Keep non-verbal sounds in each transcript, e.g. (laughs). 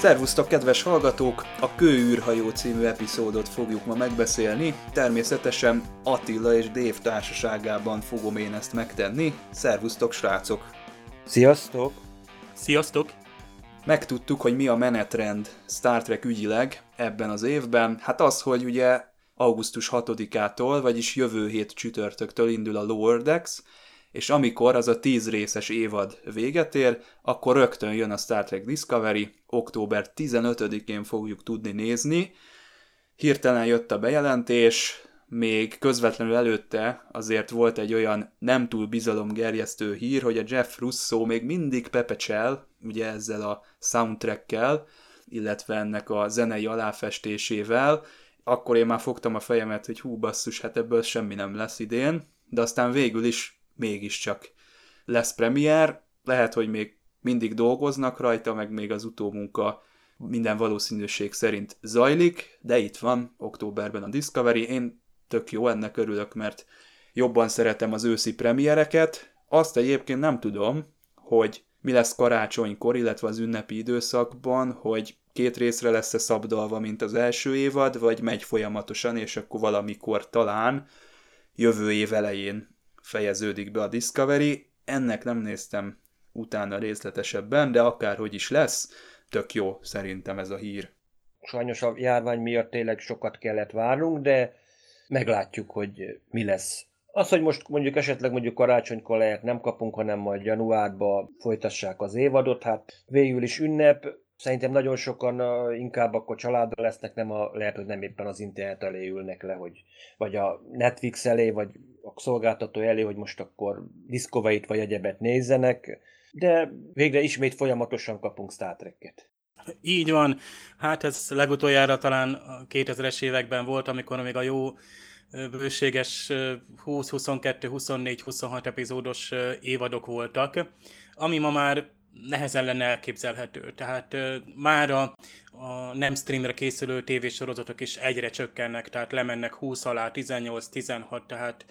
Szervusztok, kedves hallgatók! A Kőűrhajó című epizódot fogjuk ma megbeszélni. Természetesen Attila és Dave társaságában fogom én ezt megtenni. Szervusztok, srácok! Sziasztok! Sziasztok! Megtudtuk, hogy mi a menetrend Star Trek ügyileg ebben az évben. Hát az, hogy ugye augusztus 6-ától, vagyis jövő hét csütörtöktől indul a Lower Decks, és amikor az a tíz részes évad véget ér, akkor rögtön jön a Star Trek Discovery, október 15-én fogjuk tudni nézni. Hirtelen jött a bejelentés, még közvetlenül előtte azért volt egy olyan nem túl bizalomgerjesztő hír, hogy a Jeff Russo még mindig pepecsel, ugye ezzel a soundtrackkel, illetve ennek a zenei aláfestésével, akkor én már fogtam a fejemet, hogy hú basszus, hát ebből semmi nem lesz idén, de aztán végül is mégiscsak lesz premier, lehet, hogy még mindig dolgoznak rajta, meg még az utómunka minden valószínűség szerint zajlik, de itt van októberben a Discovery, én tök jó, ennek örülök, mert jobban szeretem az őszi premiereket. Azt egyébként nem tudom, hogy mi lesz karácsonykor, illetve az ünnepi időszakban, hogy két részre lesz-e szabdalva, mint az első évad, vagy megy folyamatosan, és akkor valamikor talán jövő év elején fejeződik be a Discovery. Ennek nem néztem utána részletesebben, de akárhogy is lesz, tök jó szerintem ez a hír. Sajnos a járvány miatt tényleg sokat kellett várnunk, de meglátjuk, hogy mi lesz. Az, hogy most mondjuk esetleg mondjuk karácsonykor lehet nem kapunk, hanem majd januárba folytassák az évadot, hát végül is ünnep, Szerintem nagyon sokan inkább akkor családra lesznek, nem a, lehet, hogy nem éppen az internet elé ülnek le, hogy, vagy a Netflix elé, vagy a szolgáltató elé, hogy most akkor discovery vagy egyebet nézzenek, de végre ismét folyamatosan kapunk Star Trek-et. Így van. Hát ez legutoljára talán a 2000-es években volt, amikor még a jó bőséges 20, 22, 24, 26 epizódos évadok voltak, ami ma már nehezen lenne elképzelhető. Tehát már a, a nem streamre készülő tévésorozatok is egyre csökkennek, tehát lemennek 20 alá, 18-16, tehát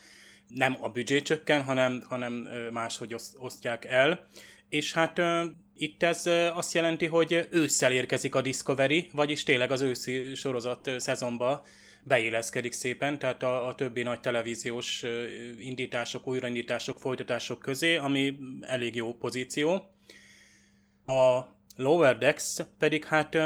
nem a büdzsé csökken, hanem, hanem máshogy osztják el. És hát itt ez azt jelenti, hogy ősszel érkezik a Discovery, vagyis tényleg az őszi sorozat szezonba beilleszkedik szépen, tehát a, a többi nagy televíziós indítások, újraindítások, folytatások közé, ami elég jó pozíció. A Lower Decks pedig hát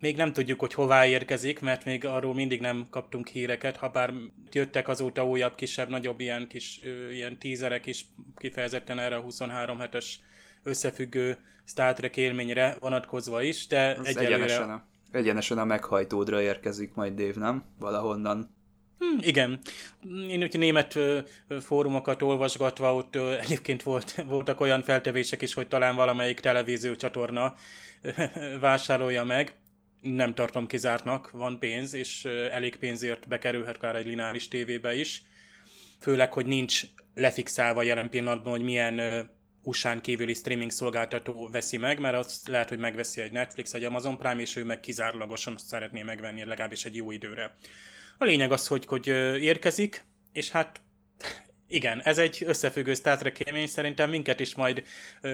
még nem tudjuk, hogy hová érkezik, mert még arról mindig nem kaptunk híreket, ha bár jöttek azóta újabb, kisebb, nagyobb ilyen kis ilyen tízerek is kifejezetten erre a 23 hetes összefüggő Star Trek élményre vonatkozva is, de Ez egyelőre... Egyenesen a, egyenesen a meghajtódra érkezik majd Dave, nem? Valahonnan. Hmm, igen. Én úgy német fórumokat olvasgatva, ott egyébként volt, voltak olyan feltevések is, hogy talán valamelyik televízió csatorna vásárolja meg. Nem tartom kizártnak, van pénz, és elég pénzért bekerülhet akár egy lineáris tévébe is. Főleg, hogy nincs lefixálva jelen pillanatban, hogy milyen usa kívüli streaming szolgáltató veszi meg, mert azt lehet, hogy megveszi egy Netflix, egy Amazon Prime, és ő meg kizárólagosan szeretné megvenni legalábbis egy jó időre. A lényeg az, hogy, hogy érkezik, és hát igen, ez egy összefüggő Star Trek élmény, szerintem minket is majd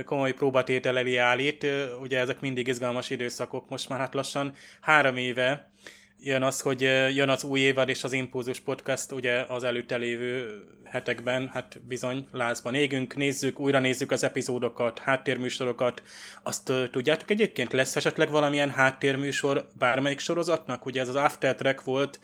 komoly próbatétel elé állít. Ugye ezek mindig izgalmas időszakok, most már hát lassan három éve jön az, hogy jön az új évad és az Impulzus Podcast ugye az előtte lévő hetekben, hát bizony lázban égünk, nézzük, újra nézzük az epizódokat, háttérműsorokat. Azt tudjátok egyébként, lesz esetleg valamilyen háttérműsor bármelyik sorozatnak? Ugye ez az After Track volt,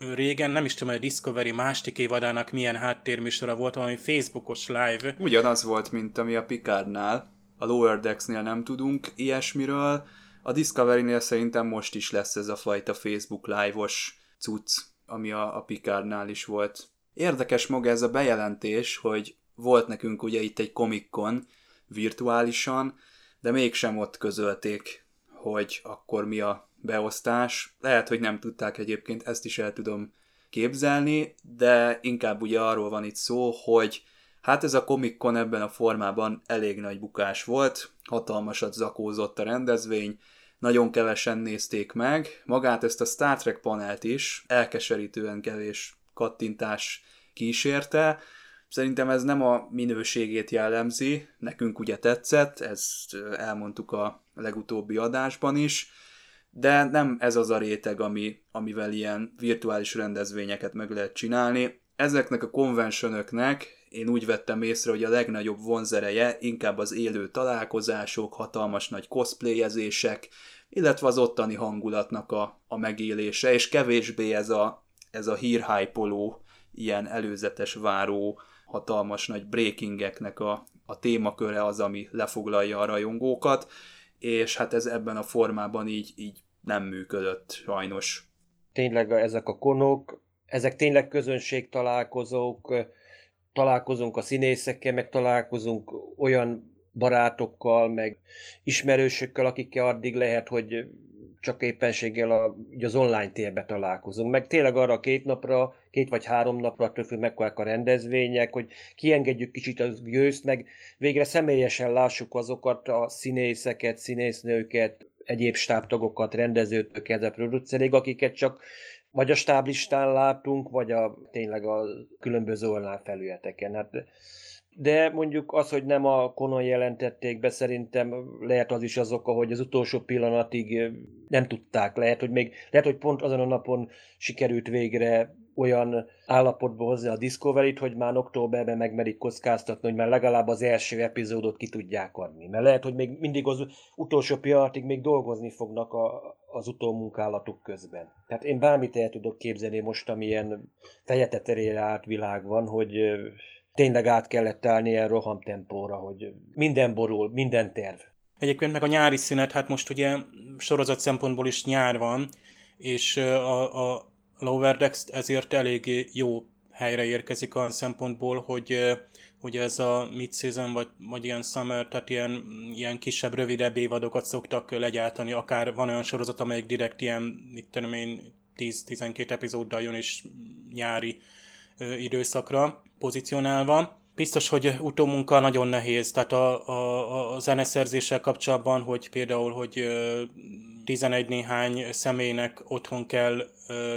régen, nem is tudom, hogy a Discovery másik évadának milyen háttérműsora volt, valami Facebookos live. Ugyanaz volt, mint ami a Picardnál. A Lower Decks-nél nem tudunk ilyesmiről. A Discovery-nél szerintem most is lesz ez a fajta Facebook live-os cucc, ami a, a Picardnál is volt. Érdekes maga ez a bejelentés, hogy volt nekünk ugye itt egy Comic-Con virtuálisan, de mégsem ott közölték, hogy akkor mi a beosztás. Lehet, hogy nem tudták egyébként, ezt is el tudom képzelni, de inkább ugye arról van itt szó, hogy hát ez a Comic Con ebben a formában elég nagy bukás volt, hatalmasat zakózott a rendezvény, nagyon kevesen nézték meg, magát ezt a Star Trek panelt is elkeserítően kevés kattintás kísérte, Szerintem ez nem a minőségét jellemzi, nekünk ugye tetszett, ezt elmondtuk a legutóbbi adásban is, de nem ez az a réteg, ami, amivel ilyen virtuális rendezvényeket meg lehet csinálni. Ezeknek a konvencionöknek én úgy vettem észre, hogy a legnagyobb vonzereje inkább az élő találkozások, hatalmas nagy cosplayezések, illetve az ottani hangulatnak a, a megélése, és kevésbé ez a, ez a hírhájpoló, ilyen előzetes váró, hatalmas nagy breakingeknek a, a témaköre az, ami lefoglalja a rajongókat, és hát ez ebben a formában így, így nem működött sajnos. Tényleg ezek a konok, ezek tényleg közönség találkozók, találkozunk a színészekkel, meg találkozunk olyan barátokkal, meg ismerősökkel, akikkel addig lehet, hogy csak éppenséggel a, az online térbe találkozunk. Meg tényleg arra a két napra, két vagy három napra több megkapják a rendezvények, hogy kiengedjük kicsit az gőzt, meg végre személyesen lássuk azokat a színészeket, színésznőket, egyéb stábtagokat, rendezőtől kezdve producerig, akiket csak vagy a stáblistán látunk, vagy a, tényleg a különböző online felületeken. Hát de mondjuk az, hogy nem a konon jelentették be, szerintem lehet az is az oka, hogy az utolsó pillanatig nem tudták. Lehet, hogy még, lehet, hogy pont azon a napon sikerült végre olyan állapotba hozni a Discovery-t, hogy már októberben megmerik kockáztatni, hogy már legalább az első epizódot ki tudják adni. Mert lehet, hogy még mindig az utolsó pillanatig még dolgozni fognak a, az utómunkálatuk közben. Tehát én bármit el tudok képzelni most, amilyen fejeteterére állt világ van, hogy tényleg át kellett állni ilyen rohamtempóra, hogy minden borul, minden terv. Egyébként meg a nyári szünet, hát most ugye sorozat szempontból is nyár van, és a, a Lower Decks ezért elég jó helyre érkezik a szempontból, hogy hogy ez a mid-season, vagy, vagy ilyen summer, tehát ilyen, ilyen kisebb, rövidebb évadokat szoktak legyártani, akár van olyan sorozat, amelyik direkt ilyen, mit tudom én, 10-12 epizóddal jön is nyári időszakra pozícionálva. Biztos, hogy utómunka nagyon nehéz, tehát a, a, a zeneszerzéssel kapcsolatban, hogy például, hogy 11 néhány személynek otthon kell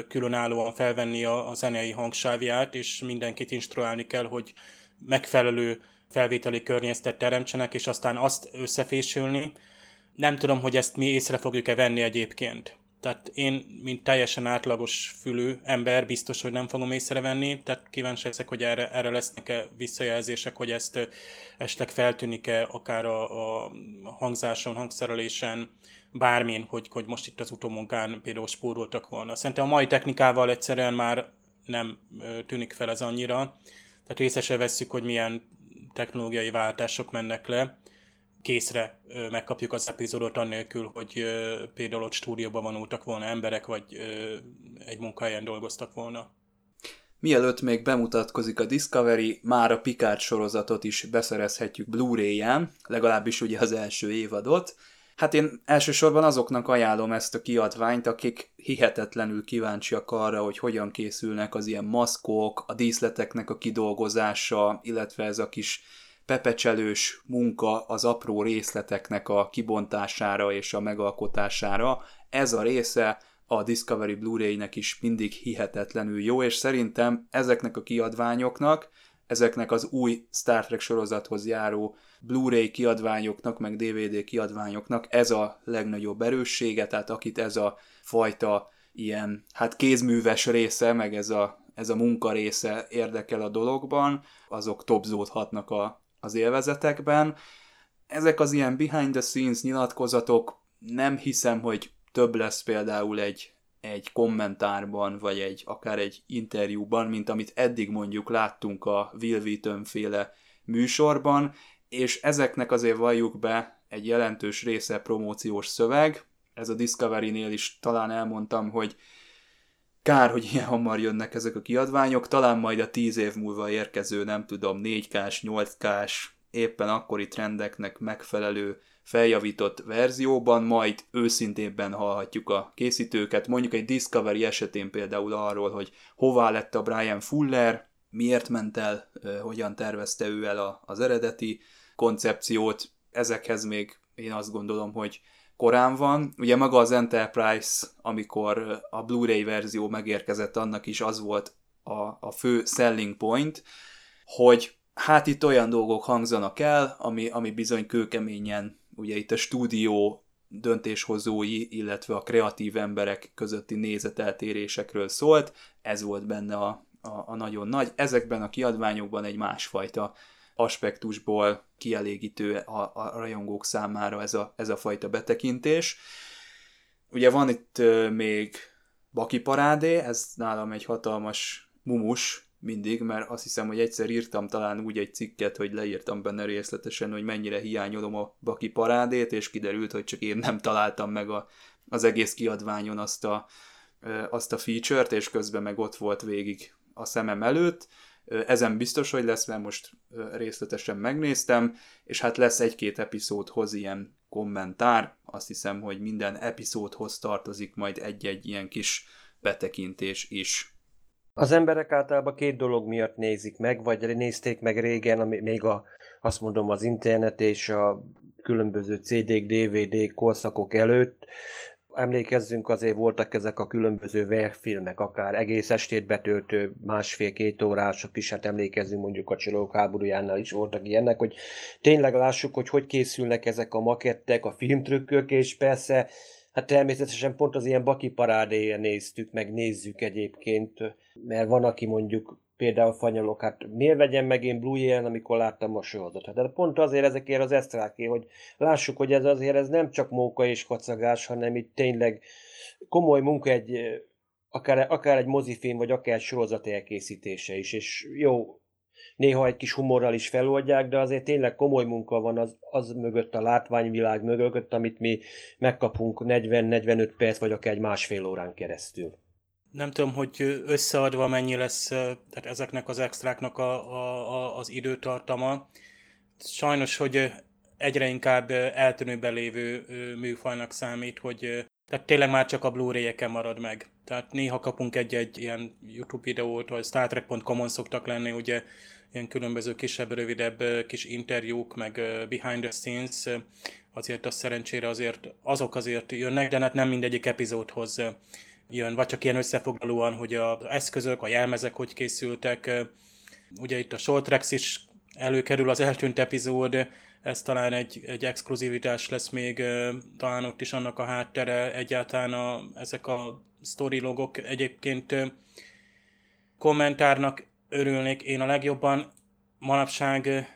különállóan felvenni a, a zenei hangsávját, és mindenkit instruálni kell, hogy megfelelő felvételi környezetet teremtsenek, és aztán azt összefésülni. Nem tudom, hogy ezt mi észre fogjuk-e venni egyébként. Tehát én, mint teljesen átlagos fülű ember, biztos, hogy nem fogom észrevenni, tehát kíváncsi leszek, hogy erre, erre lesznek-e visszajelzések, hogy ezt esetleg feltűnik-e akár a, a hangzáson, hangszerelésen, bármin, hogy, hogy most itt az utómunkán például spóroltak volna. Szerintem a mai technikával egyszerűen már nem tűnik fel ez annyira, tehát részese vesszük, hogy milyen technológiai váltások mennek le, készre megkapjuk az epizódot annélkül, hogy például ott stúdióban vonultak volna emberek, vagy egy munkahelyen dolgoztak volna. Mielőtt még bemutatkozik a Discovery, már a Picard sorozatot is beszerezhetjük Blu-ray-en, legalábbis ugye az első évadot. Hát én elsősorban azoknak ajánlom ezt a kiadványt, akik hihetetlenül kíváncsiak arra, hogy hogyan készülnek az ilyen maszkok, a díszleteknek a kidolgozása, illetve ez a kis pepecselős munka az apró részleteknek a kibontására és a megalkotására. Ez a része a Discovery Blu-ray-nek is mindig hihetetlenül jó, és szerintem ezeknek a kiadványoknak, ezeknek az új Star Trek sorozathoz járó Blu-ray kiadványoknak, meg DVD kiadványoknak ez a legnagyobb erőssége, tehát akit ez a fajta ilyen, hát kézműves része, meg ez a, ez a munka része érdekel a dologban, azok topzódhatnak a, az élvezetekben. Ezek az ilyen behind the scenes nyilatkozatok nem hiszem, hogy több lesz például egy, egy kommentárban, vagy egy akár egy interjúban, mint amit eddig mondjuk láttunk a Will Wheaton féle műsorban, és ezeknek azért valljuk be egy jelentős része promóciós szöveg. Ez a Discovery-nél is talán elmondtam, hogy kár, hogy ilyen hamar jönnek ezek a kiadványok, talán majd a 10 év múlva érkező, nem tudom, 4K-s, 8K-s, éppen akkori trendeknek megfelelő feljavított verzióban, majd őszintébben hallhatjuk a készítőket, mondjuk egy Discovery esetén például arról, hogy hová lett a Brian Fuller, miért ment el, hogyan tervezte ő el az eredeti koncepciót, ezekhez még én azt gondolom, hogy korán van. Ugye maga az Enterprise, amikor a Blu-ray verzió megérkezett, annak is az volt a, a fő selling point, hogy hát itt olyan dolgok hangzanak el, ami, ami bizony kőkeményen, ugye itt a stúdió döntéshozói, illetve a kreatív emberek közötti nézeteltérésekről szólt, ez volt benne a, a, a nagyon nagy. Ezekben a kiadványokban egy másfajta aspektusból kielégítő a, a rajongók számára ez a, ez a fajta betekintés. Ugye van itt még Baki Parádé, ez nálam egy hatalmas mumus mindig, mert azt hiszem, hogy egyszer írtam talán úgy egy cikket, hogy leírtam benne részletesen, hogy mennyire hiányolom a Baki Parádét, és kiderült, hogy csak én nem találtam meg a, az egész kiadványon azt a, azt a feature-t, és közben meg ott volt végig a szemem előtt. Ezen biztos, hogy lesz, mert most részletesen megnéztem, és hát lesz egy-két epizódhoz ilyen kommentár. Azt hiszem, hogy minden epizódhoz tartozik majd egy-egy ilyen kis betekintés is. Az emberek általában két dolog miatt nézik meg, vagy nézték meg régen, ami még a, azt mondom az internet és a különböző CD-k, DVD-k korszakok előtt emlékezzünk, azért voltak ezek a különböző verfilmek, akár egész estét betöltő másfél-két órások is, hát emlékezzünk mondjuk a Csilók háborújánál is voltak ilyenek, hogy tényleg lássuk, hogy hogy készülnek ezek a makettek, a filmtrükkök, és persze Hát természetesen pont az ilyen baki parádéjén néztük, meg nézzük egyébként, mert van, aki mondjuk például fanyalok, hát miért vegyem meg én Blue Yellen, amikor láttam a sorozatot? De pont azért ezekért az esztráké, hogy lássuk, hogy ez azért ez nem csak móka és kacagás, hanem itt tényleg komoly munka egy akár, akár egy mozifilm, vagy akár egy sorozat elkészítése is, és jó, néha egy kis humorral is feloldják, de azért tényleg komoly munka van az, az mögött, a látványvilág mögött, amit mi megkapunk 40-45 perc, vagy akár egy másfél órán keresztül nem tudom, hogy összeadva mennyi lesz tehát ezeknek az extráknak a, a, a, az időtartama. Sajnos, hogy egyre inkább eltűnőben lévő műfajnak számít, hogy tehát tényleg már csak a Blu-ray-eken marad meg. Tehát néha kapunk egy-egy ilyen YouTube videót, vagy Star Trek.com-on szoktak lenni, ugye ilyen különböző kisebb, rövidebb kis interjúk, meg behind the scenes, azért az szerencsére azért azok azért jönnek, de hát nem mindegyik epizódhoz jön, vagy csak ilyen összefoglalóan, hogy az eszközök, a jelmezek hogy készültek. Ugye itt a Tracks is előkerül az eltűnt epizód, ez talán egy, egy exkluzivitás lesz még, talán ott is annak a háttere, egyáltalán a, ezek a story logok egyébként kommentárnak örülnék én a legjobban. Manapság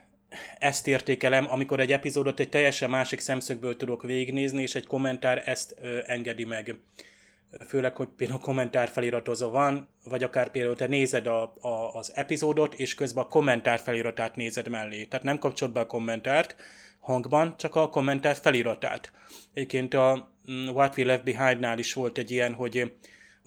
ezt értékelem, amikor egy epizódot egy teljesen másik szemszögből tudok végignézni, és egy kommentár ezt ö, engedi meg főleg, hogy például kommentár feliratozó van, vagy akár például te nézed a, a, az epizódot, és közben a kommentár feliratát nézed mellé. Tehát nem kapcsolod be a kommentárt hangban, csak a kommentár feliratát. Egyébként a mm, What We Left Behind-nál is volt egy ilyen, hogy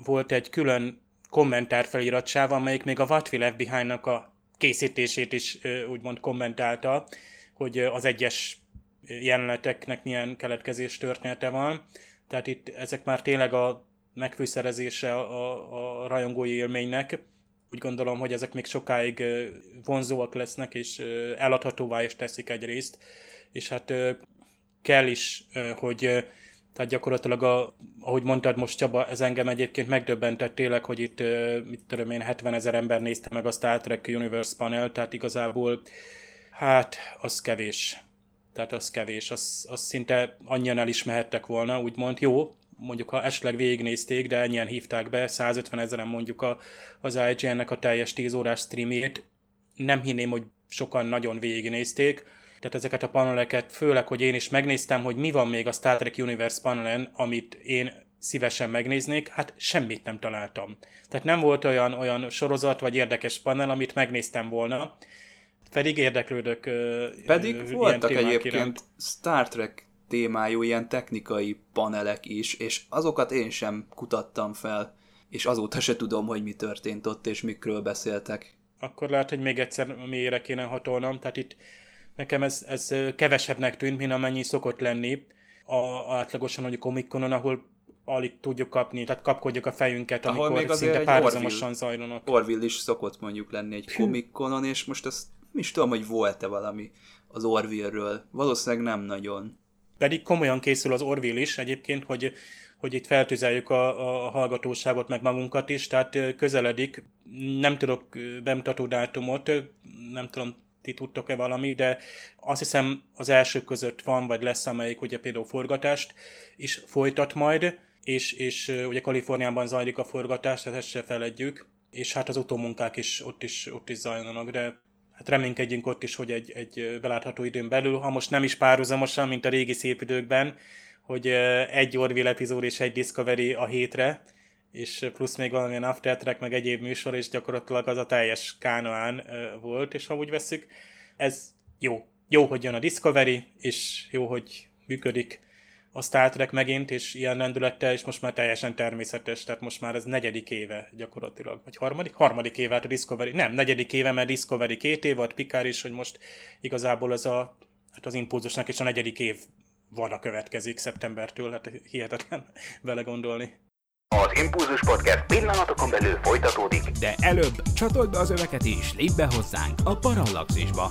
volt egy külön kommentár feliratsáv, amelyik még a What We Left Behind-nak a készítését is úgymond kommentálta, hogy az egyes jeleneteknek milyen keletkezés története van. Tehát itt ezek már tényleg a megfűszerezése a, a rajongói élménynek. Úgy gondolom, hogy ezek még sokáig vonzóak lesznek, és eladhatóvá is teszik egyrészt, és hát kell is, hogy tehát gyakorlatilag, a, ahogy mondtad most Csaba, ez engem egyébként megdöbbentett tényleg, hogy itt, mit tudom én, 70 ezer ember nézte meg a Star Trek Universe panel, tehát igazából, hát, az kevés. Tehát az kevés, az, az szinte annyian el is mehettek volna, úgymond. Jó, mondjuk ha esetleg végignézték, de ennyien hívták be, 150 ezeren mondjuk a, az IGN-nek a teljes 10 órás streamét, nem hinném, hogy sokan nagyon végignézték, tehát ezeket a paneleket, főleg, hogy én is megnéztem, hogy mi van még a Star Trek Universe panelen, amit én szívesen megnéznék, hát semmit nem találtam. Tehát nem volt olyan, olyan sorozat vagy érdekes panel, amit megnéztem volna, pedig érdeklődök. Pedig voltak egyébként iránt. Star Trek témájú ilyen technikai panelek is, és azokat én sem kutattam fel, és azóta se tudom, hogy mi történt ott, és mikről beszéltek. Akkor lehet, hogy még egyszer mélyre kéne hatolnom, tehát itt nekem ez, ez kevesebbnek tűnt, mint amennyi szokott lenni a, átlagosan, hogy komikonon, ahol alig tudjuk kapni, tehát kapkodjuk a fejünket, Ahol amikor még szinte párhuzamosan Orville- zajlanak. Orville is szokott mondjuk lenni egy komikonon, és most azt nem is tudom, hogy volt-e valami az Orville-ről. Valószínűleg nem nagyon. Pedig komolyan készül az Orville is egyébként, hogy, hogy itt feltüzeljük a, a hallgatóságot, meg magunkat is, tehát közeledik. Nem tudok bemutató dátumot, nem tudom, ti tudtok-e valami, de azt hiszem az első között van, vagy lesz, amelyik ugye például forgatást is folytat majd, és, és ugye Kaliforniában zajlik a forgatás, tehát ezt se feledjük, és hát az utómunkák is ott is, ott is zajlanak, de hát reménykedjünk ott is, hogy egy, egy belátható időn belül, ha most nem is párhuzamosan, mint a régi szép időkben, hogy egy Orville epizód és egy Discovery a hétre, és plusz még valamilyen After Track, meg egyéb műsor, és gyakorlatilag az a teljes kánoán volt, és ha úgy veszük, ez jó. Jó, hogy jön a Discovery, és jó, hogy működik a Star Trek megint, és ilyen lendülettel, és most már teljesen természetes, tehát most már ez negyedik éve gyakorlatilag, vagy harmadik? Harmadik éve hát a Discovery, nem, negyedik éve, mert Discovery két év volt, Picard is, hogy most igazából ez a, hát az impulzusnak is a negyedik év vada következik szeptembertől, hát hihetetlen (laughs) vele gondolni. Az Impulzus Podcast pillanatokon belül folytatódik. De előbb csatold be az öveket és lépj be hozzánk a Parallaxisba.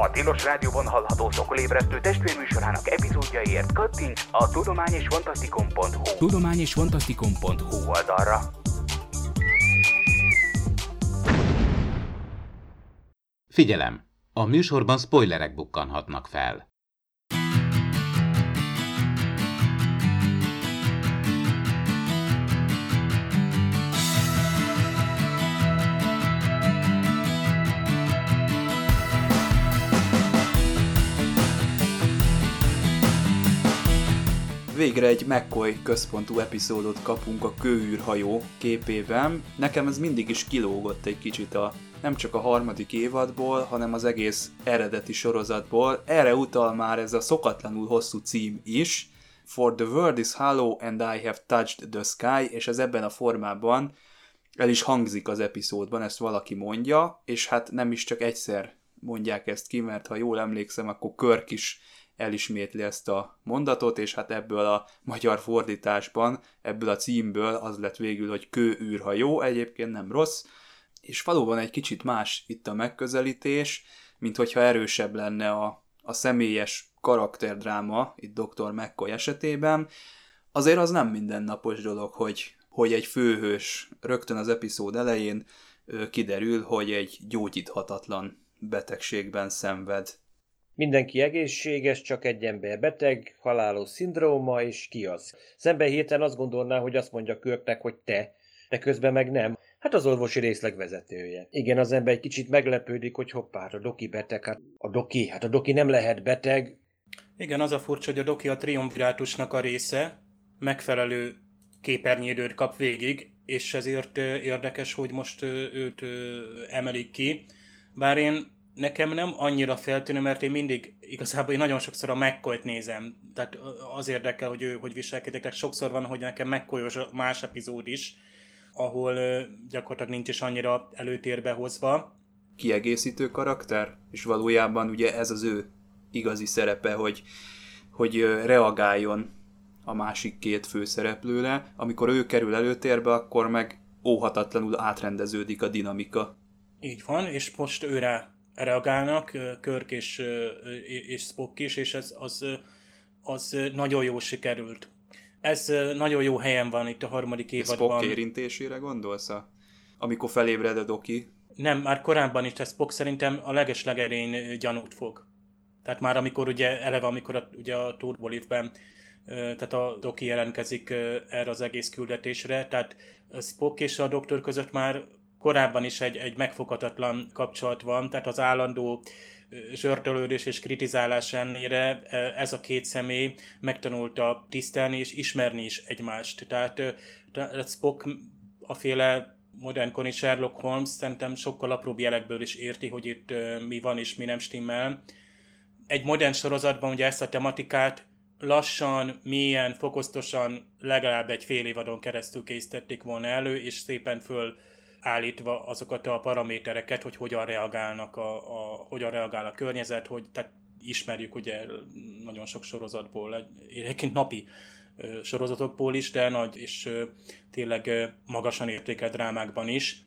A Tilos Rádióban hallható szokolébresztő testvérműsorának epizódjaiért kattints a tudományosfantasztikum.hu Tudomány és fantasztikum.hu oldalra. Figyelem! A műsorban spoilerek bukkanhatnak fel. Végre egy McCoy központú epizódot kapunk a kőűrhajó képében. Nekem ez mindig is kilógott egy kicsit a nem csak a harmadik évadból, hanem az egész eredeti sorozatból. Erre utal már ez a szokatlanul hosszú cím is. For the world is hollow and I have touched the sky, és ez ebben a formában el is hangzik az epizódban, ezt valaki mondja, és hát nem is csak egyszer mondják ezt ki, mert ha jól emlékszem, akkor Körk is elismétli ezt a mondatot, és hát ebből a magyar fordításban, ebből a címből az lett végül, hogy kőűrhajó, egyébként nem rossz, és valóban egy kicsit más itt a megközelítés, mint hogyha erősebb lenne a, a személyes karakterdráma itt Dr. McCoy esetében. Azért az nem mindennapos dolog, hogy, hogy egy főhős rögtön az epizód elején kiderül, hogy egy gyógyíthatatlan betegségben szenved. Mindenki egészséges, csak egy ember beteg, halálos szindróma, és ki az? Szemben hirtelen azt gondolná, hogy azt mondja Körknek, hogy te, de közben meg nem. Hát az orvosi részleg vezetője. Igen, az ember egy kicsit meglepődik, hogy hoppá, hát a doki beteg, hát a doki, hát a doki nem lehet beteg. Igen, az a furcsa, hogy a doki a triumvirátusnak a része, megfelelő képernyőidőt kap végig, és ezért érdekes, hogy most őt emelik ki. Bár én nekem nem annyira feltűnő, mert én mindig igazából én nagyon sokszor a mccoy nézem. Tehát az érdekel, hogy ő hogy viselkedik. Tehát sokszor van, hogy nekem mccoy más epizód is, ahol gyakorlatilag nincs is annyira előtérbe hozva. kiegészítő karakter, és valójában ugye ez az ő igazi szerepe, hogy, hogy reagáljon a másik két főszereplőre. Amikor ő kerül előtérbe, akkor meg óhatatlanul átrendeződik a dinamika. Így van, és most őre reagálnak, Körk és, és Spock is, és ez az, az nagyon jó sikerült. Ez nagyon jó helyen van itt a harmadik Spock évadban. érintésére gondolsz? Amikor felébred a doki, Nem, már korábban is, tehát Spock szerintem a legeslegerén gyanút fog. Tehát már amikor ugye eleve, amikor a, ugye a Turbolifben tehát a Doki jelentkezik erre az egész küldetésre, tehát Spock és a doktor között már korábban is egy, egy megfoghatatlan kapcsolat van, tehát az állandó zsörtölődés és kritizálás ellenére ez a két személy megtanulta tisztelni és ismerni is egymást. Tehát, tehát Spock a féle modernkori Sherlock Holmes szerintem sokkal apróbb jelekből is érti, hogy itt mi van és mi nem stimmel. Egy modern sorozatban ugye ezt a tematikát lassan, mélyen, fokoztosan legalább egy fél évadon keresztül készítették volna elő, és szépen föl állítva azokat a paramétereket, hogy hogyan reagálnak a, a, hogyan reagál a környezet, hogy tehát ismerjük ugye nagyon sok sorozatból, egyébként napi sorozatokból is, de nagy és tényleg magasan értékelt drámákban is.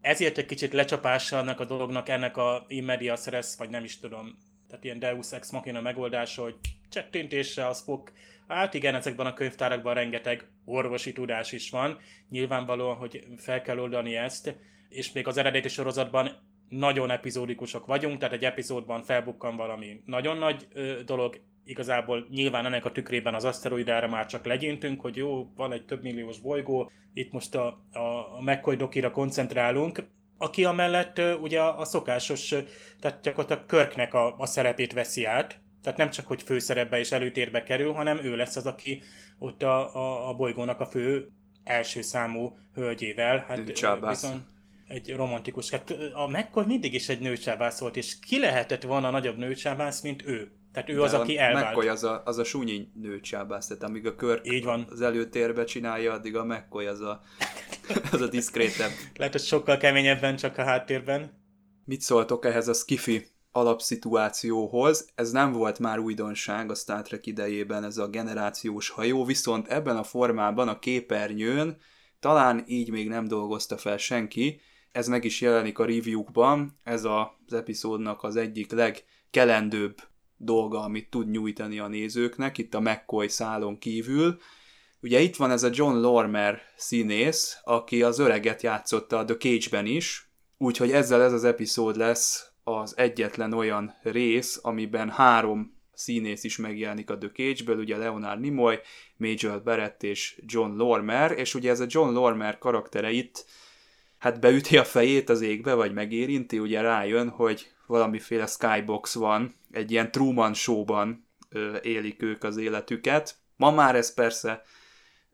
Ezért egy kicsit lecsapása annak a dolognak, ennek a immedia stress, vagy nem is tudom, tehát ilyen Deus Ex Machina megoldása, hogy csettintésre az fog Hát igen, ezekben a könyvtárakban rengeteg orvosi tudás is van. Nyilvánvalóan, hogy fel kell oldani ezt, és még az eredeti sorozatban nagyon epizódikusok vagyunk, tehát egy epizódban felbukkan valami nagyon nagy ö, dolog, igazából nyilván ennek a tükrében az aszteroidára már csak legyintünk, hogy jó, van egy több milliós bolygó, itt most a, a, a McCoy dokira koncentrálunk, aki amellett ugye a, a szokásos, tehát gyakorlatilag Körknek a, a szerepét veszi át, tehát nem csak, hogy főszerepbe és előtérbe kerül, hanem ő lesz az, aki ott a, a, a bolygónak a fő első számú hölgyével. Hát viszont egy romantikus. Hát a McCoy mindig is egy nőcsábász volt, és ki lehetett volna nagyobb nőcsábász, mint ő? Tehát ő De az, aki elvált. McCoy az a, az a súnyi nőcsábász, tehát amíg a kör Így van. az előtérbe csinálja, addig a McCoy az a, (laughs) az a diszkrétebb. Lehet, hogy sokkal keményebben, csak a háttérben. Mit szóltok ehhez a skifi alapszituációhoz. Ez nem volt már újdonság a Star Trek idejében, ez a generációs hajó, viszont ebben a formában a képernyőn talán így még nem dolgozta fel senki, ez meg is jelenik a reviewkban, ez az epizódnak az egyik legkelendőbb dolga, amit tud nyújtani a nézőknek, itt a McCoy szálon kívül. Ugye itt van ez a John Lormer színész, aki az öreget játszotta a The Cage-ben is, úgyhogy ezzel ez az epizód lesz az egyetlen olyan rész, amiben három színész is megjelenik a The Cage-ből, ugye Leonard Nimoy, Major Barrett és John Lormer, és ugye ez a John Lormer karaktere itt hát beüti a fejét az égbe, vagy megérinti, ugye rájön, hogy valamiféle skybox van, egy ilyen Truman showban ö, élik ők az életüket. Ma már ez persze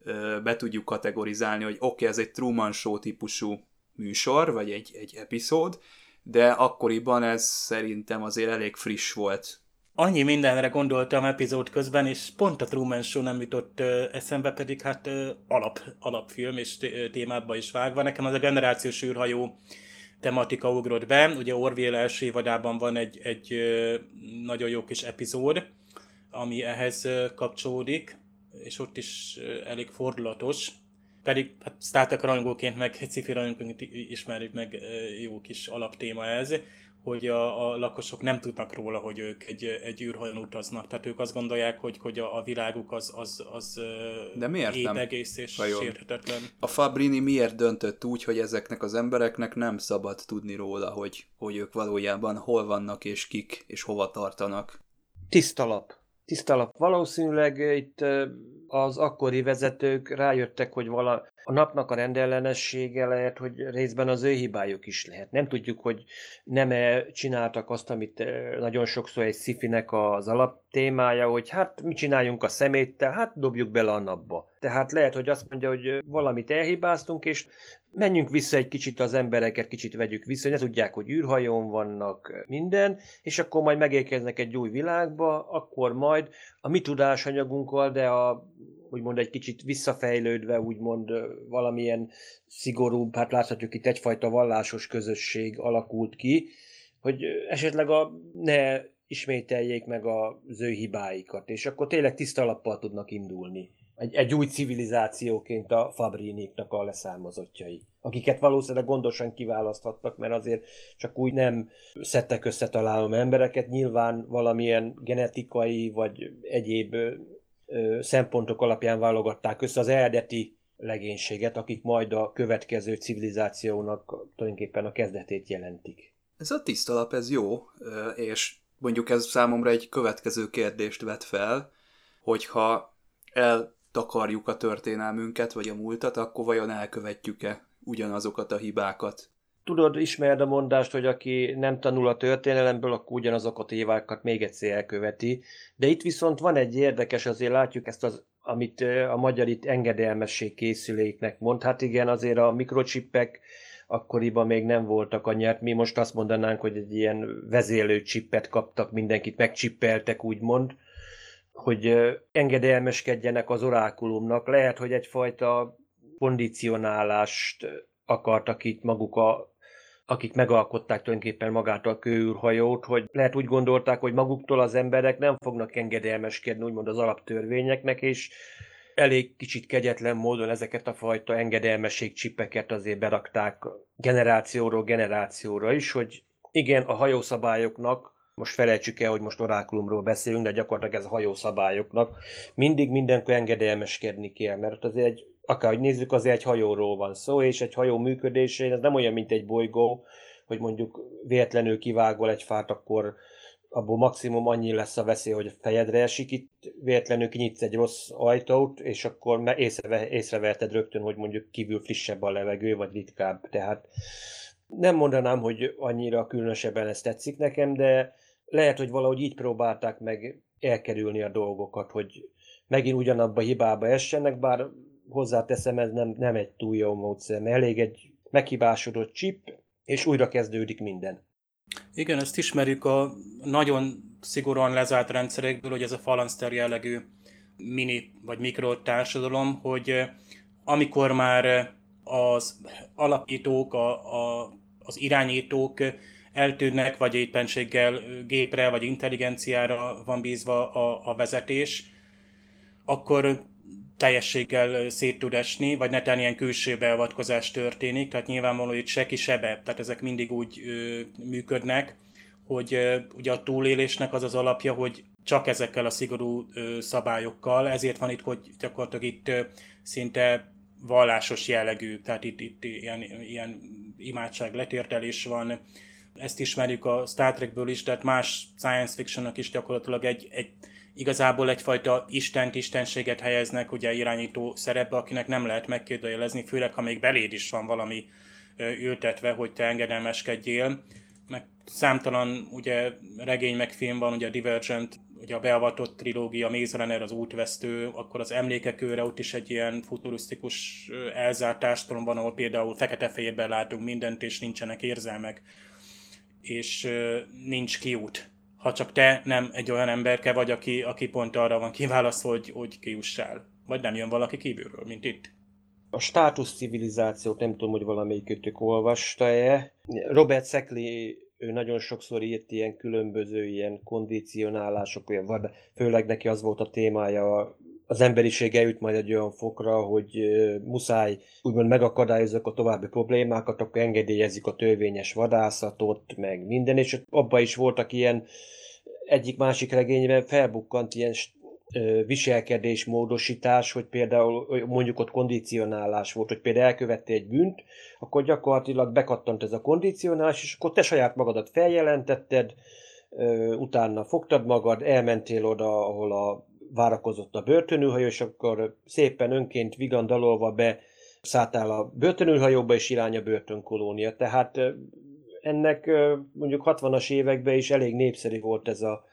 ö, be tudjuk kategorizálni, hogy oké, okay, ez egy Truman show típusú műsor, vagy egy, egy epizód, de akkoriban ez szerintem azért elég friss volt. Annyi mindenre gondoltam epizód közben, és pont a Truman Show nem jutott ö, eszembe, pedig hát ö, alap, alapfilm és témátba is vágva. Nekem az a generációs űrhajó tematika ugrott be. Ugye Orville első évadában van egy, egy ö, nagyon jó kis epizód, ami ehhez kapcsolódik, és ott is elég fordulatos pedig hát Star Trek rajongóként, meg sci rajongóként ismerjük meg jó kis alaptéma ez, hogy a, a lakosok nem tudnak róla, hogy ők egy, egy űrhajón utaznak. Tehát ők azt gondolják, hogy, hogy a, a világuk az, az, az De miért nem? egész és Vajon? sérthetetlen. A Fabrini miért döntött úgy, hogy ezeknek az embereknek nem szabad tudni róla, hogy, hogy ők valójában hol vannak és kik és hova tartanak? Tiszta lap. Tiszta lap. Valószínűleg itt az akkori vezetők rájöttek, hogy vala, a napnak a rendellenessége lehet, hogy részben az ő hibájuk is lehet. Nem tudjuk, hogy nem -e csináltak azt, amit eh, nagyon sokszor egy szifinek az alaptémája, hogy hát mi csináljunk a szeméttel, hát dobjuk bele a napba. Tehát lehet, hogy azt mondja, hogy valamit elhibáztunk, és menjünk vissza egy kicsit az embereket, kicsit vegyük vissza, hogy ne tudják, hogy űrhajón vannak minden, és akkor majd megérkeznek egy új világba, akkor majd a mi tudásanyagunkkal, de a úgymond egy kicsit visszafejlődve, úgymond valamilyen szigorúbb, hát láthatjuk itt egyfajta vallásos közösség alakult ki, hogy esetleg a, ne ismételjék meg az ő hibáikat, és akkor tényleg tiszta alappal tudnak indulni. Egy, egy új civilizációként a Fabriniknak a leszármazottjai, akiket valószínűleg gondosan kiválaszthattak, mert azért csak úgy nem szedtek összetalálom embereket, nyilván valamilyen genetikai vagy egyéb szempontok alapján válogatták össze az eredeti legénységet, akik majd a következő civilizációnak tulajdonképpen a kezdetét jelentik. Ez a tisztalap, ez jó, és mondjuk ez számomra egy következő kérdést vet fel, hogyha eltakarjuk a történelmünket, vagy a múltat, akkor vajon elkövetjük-e ugyanazokat a hibákat, tudod, ismered a mondást, hogy aki nem tanul a történelemből, akkor ugyanazokat a hívákat még egyszer elköveti. De itt viszont van egy érdekes, azért látjuk ezt az amit a magyar itt engedelmesség készüléknek mond. Hát igen, azért a mikrocsipek akkoriban még nem voltak annyira. Mi most azt mondanánk, hogy egy ilyen vezélő csippet kaptak, mindenkit megcsippeltek, úgymond, hogy engedelmeskedjenek az orákulumnak. Lehet, hogy egyfajta kondicionálást akartak itt maguk a akik megalkották tulajdonképpen magát a kőűrhajót, hogy lehet úgy gondolták, hogy maguktól az emberek nem fognak engedelmeskedni úgymond az alaptörvényeknek, és elég kicsit kegyetlen módon ezeket a fajta engedelmességcsipeket azért berakták generációról generációra is, hogy igen, a hajószabályoknak, most felejtsük el, hogy most orákulumról beszélünk, de gyakorlatilag ez a hajószabályoknak, mindig mindenkor engedelmeskedni kell, mert azért egy akárhogy nézzük, azért egy hajóról van szó, és egy hajó működése, ez nem olyan, mint egy bolygó, hogy mondjuk véletlenül kivágol egy fát, akkor abból maximum annyi lesz a veszély, hogy a fejedre esik, itt véletlenül kinyitsz egy rossz ajtót, és akkor észreve, észreveheted rögtön, hogy mondjuk kívül frissebb a levegő, vagy ritkább. Tehát nem mondanám, hogy annyira különösebben ez tetszik nekem, de lehet, hogy valahogy így próbálták meg elkerülni a dolgokat, hogy megint ugyanabba hibába essenek, bár hozzáteszem, ez nem, nem egy túl jó módszer, mert elég egy meghibásodott chip, és újra kezdődik minden. Igen, ezt ismerjük a nagyon szigorúan lezárt rendszerekből, hogy ez a falanszter jellegű mini vagy mikro társadalom, hogy eh, amikor már az alapítók, a, a, az irányítók eltűnnek, vagy éppenséggel gépre vagy intelligenciára van bízva a, a vezetés, akkor teljességgel szét tud esni, vagy netán ilyen külső beavatkozás történik, tehát nyilvánvaló, hogy se ki, se be, tehát ezek mindig úgy ö, működnek, hogy ö, ugye a túlélésnek az az alapja, hogy csak ezekkel a szigorú ö, szabályokkal, ezért van itt, hogy gyakorlatilag itt ö, szinte vallásos jellegű, tehát itt, itt ilyen, ilyen imádság letértelés van, ezt ismerjük a Star Trekből is, tehát más science fictionnak is gyakorlatilag egy, egy igazából egyfajta istent, istenséget helyeznek ugye irányító szerepbe, akinek nem lehet megkérdőjelezni, főleg ha még beléd is van valami ültetve, hogy te engedelmeskedjél. Meg számtalan ugye regény meg film van, ugye a Divergent, ugye a beavatott trilógia, Maze Runner, az útvesztő, akkor az emlékek őre ott is egy ilyen futurisztikus elzárt társadalom van, ahol például fekete-fehérben látunk mindent, és nincsenek érzelmek, és nincs kiút ha csak te nem egy olyan emberke vagy, aki, aki pont arra van kiválasztva, hogy, hogy kiussál. Vagy nem jön valaki kívülről, mint itt. A státusz civilizációt nem tudom, hogy valamelyikőtök olvasta-e. Robert Szekli ő nagyon sokszor írt ilyen különböző ilyen kondicionálások, olyan, főleg neki az volt a témája, az emberiség eljut majd egy olyan fokra, hogy muszáj úgymond megakadályozok a további problémákat, akkor engedélyezik a törvényes vadászatot, meg minden, és abban is voltak ilyen egyik-másik regényben felbukkant ilyen viselkedés módosítás, hogy például mondjuk ott kondicionálás volt, hogy például elkövette egy bűnt, akkor gyakorlatilag bekattant ez a kondicionálás, és akkor te saját magadat feljelentetted, utána fogtad magad, elmentél oda, ahol a várakozott a börtönülhajó, és akkor szépen önként vigandalolva be szálltál a börtönülhajóba, és irány a börtönkolónia. Tehát ennek mondjuk 60-as években is elég népszerű volt ez a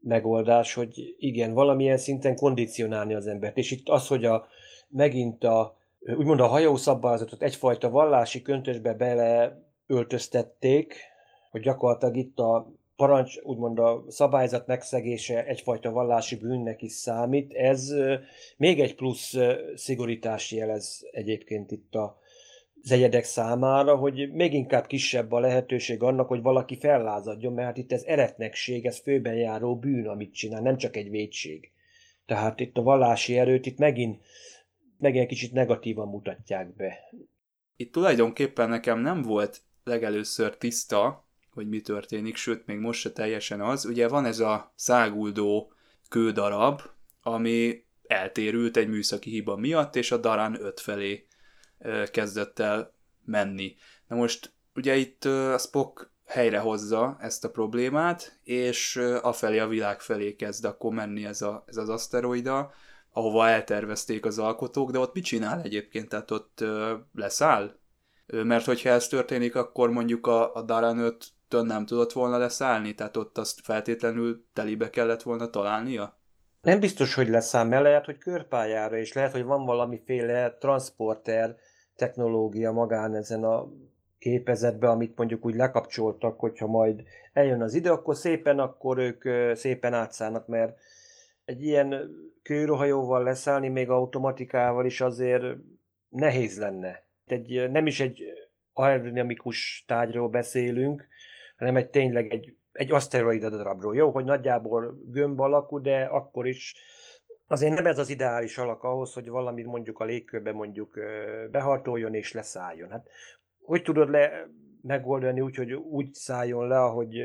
megoldás, hogy igen, valamilyen szinten kondicionálni az embert. És itt az, hogy a, megint a, úgymond a hajószabályzatot egyfajta vallási köntösbe beleöltöztették, hogy gyakorlatilag itt a parancs, úgymond a szabályzat megszegése egyfajta vallási bűnnek is számít. Ez még egy plusz szigorítás jelez egyébként itt a, az egyedek számára, hogy még inkább kisebb a lehetőség annak, hogy valaki fellázadjon, mert hát itt ez eretnekség, ez főben járó bűn, amit csinál, nem csak egy védség. Tehát itt a vallási erőt itt megint, megint egy kicsit negatívan mutatják be. Itt tulajdonképpen nekem nem volt legelőször tiszta, hogy mi történik, sőt, még most se teljesen az. Ugye van ez a száguldó kődarab, ami eltérült egy műszaki hiba miatt, és a darán öt felé kezdett el menni. Na most ugye itt a Spock helyrehozza ezt a problémát, és afelé a világ felé kezd akkor menni ez, a, ez az aszteroida, ahova eltervezték az alkotók, de ott mit csinál egyébként? Tehát ott leszáll? Mert hogyha ez történik, akkor mondjuk a, a Daran 5 nem tudott volna leszállni, tehát ott azt feltétlenül telibe kellett volna találnia? Nem biztos, hogy leszáll, mert lehet, hogy körpályára, és lehet, hogy van valamiféle transporter technológia magán ezen a képezetbe, amit mondjuk úgy lekapcsoltak, hogyha majd eljön az ide, akkor szépen, akkor ők szépen átszállnak, mert egy ilyen kőrohajóval leszállni, még automatikával is azért nehéz lenne. Egy, nem is egy aerodinamikus tárgyról beszélünk, hanem egy tényleg egy, egy aszteroid darabról. Jó, hogy nagyjából gömb alakú, de akkor is azért nem ez az ideális alak ahhoz, hogy valamit mondjuk a légkörbe mondjuk behartoljon és leszálljon. Hát hogy tudod le megoldani úgy, hogy úgy szálljon le, hogy,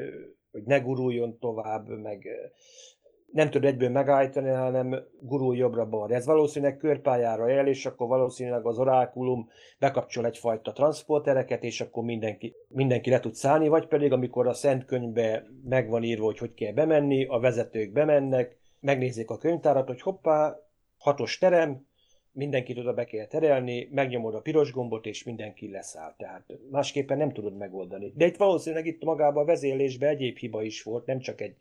hogy ne guruljon tovább, meg nem tud egyből megállítani, hanem gurul jobbra-balra. Ez valószínűleg körpályára el, és akkor valószínűleg az orákulum bekapcsol egyfajta transportereket, és akkor mindenki, mindenki le tud szállni, vagy pedig amikor a Szent Könyvbe meg van írva, hogy hogy kell bemenni, a vezetők bemennek, megnézik a könyvtárat, hogy hoppá, hatos terem, mindenkit oda be kell terelni, megnyomod a piros gombot, és mindenki leszáll. Tehát másképpen nem tudod megoldani. De itt valószínűleg itt magában a vezérlésben egyéb hiba is volt, nem csak egy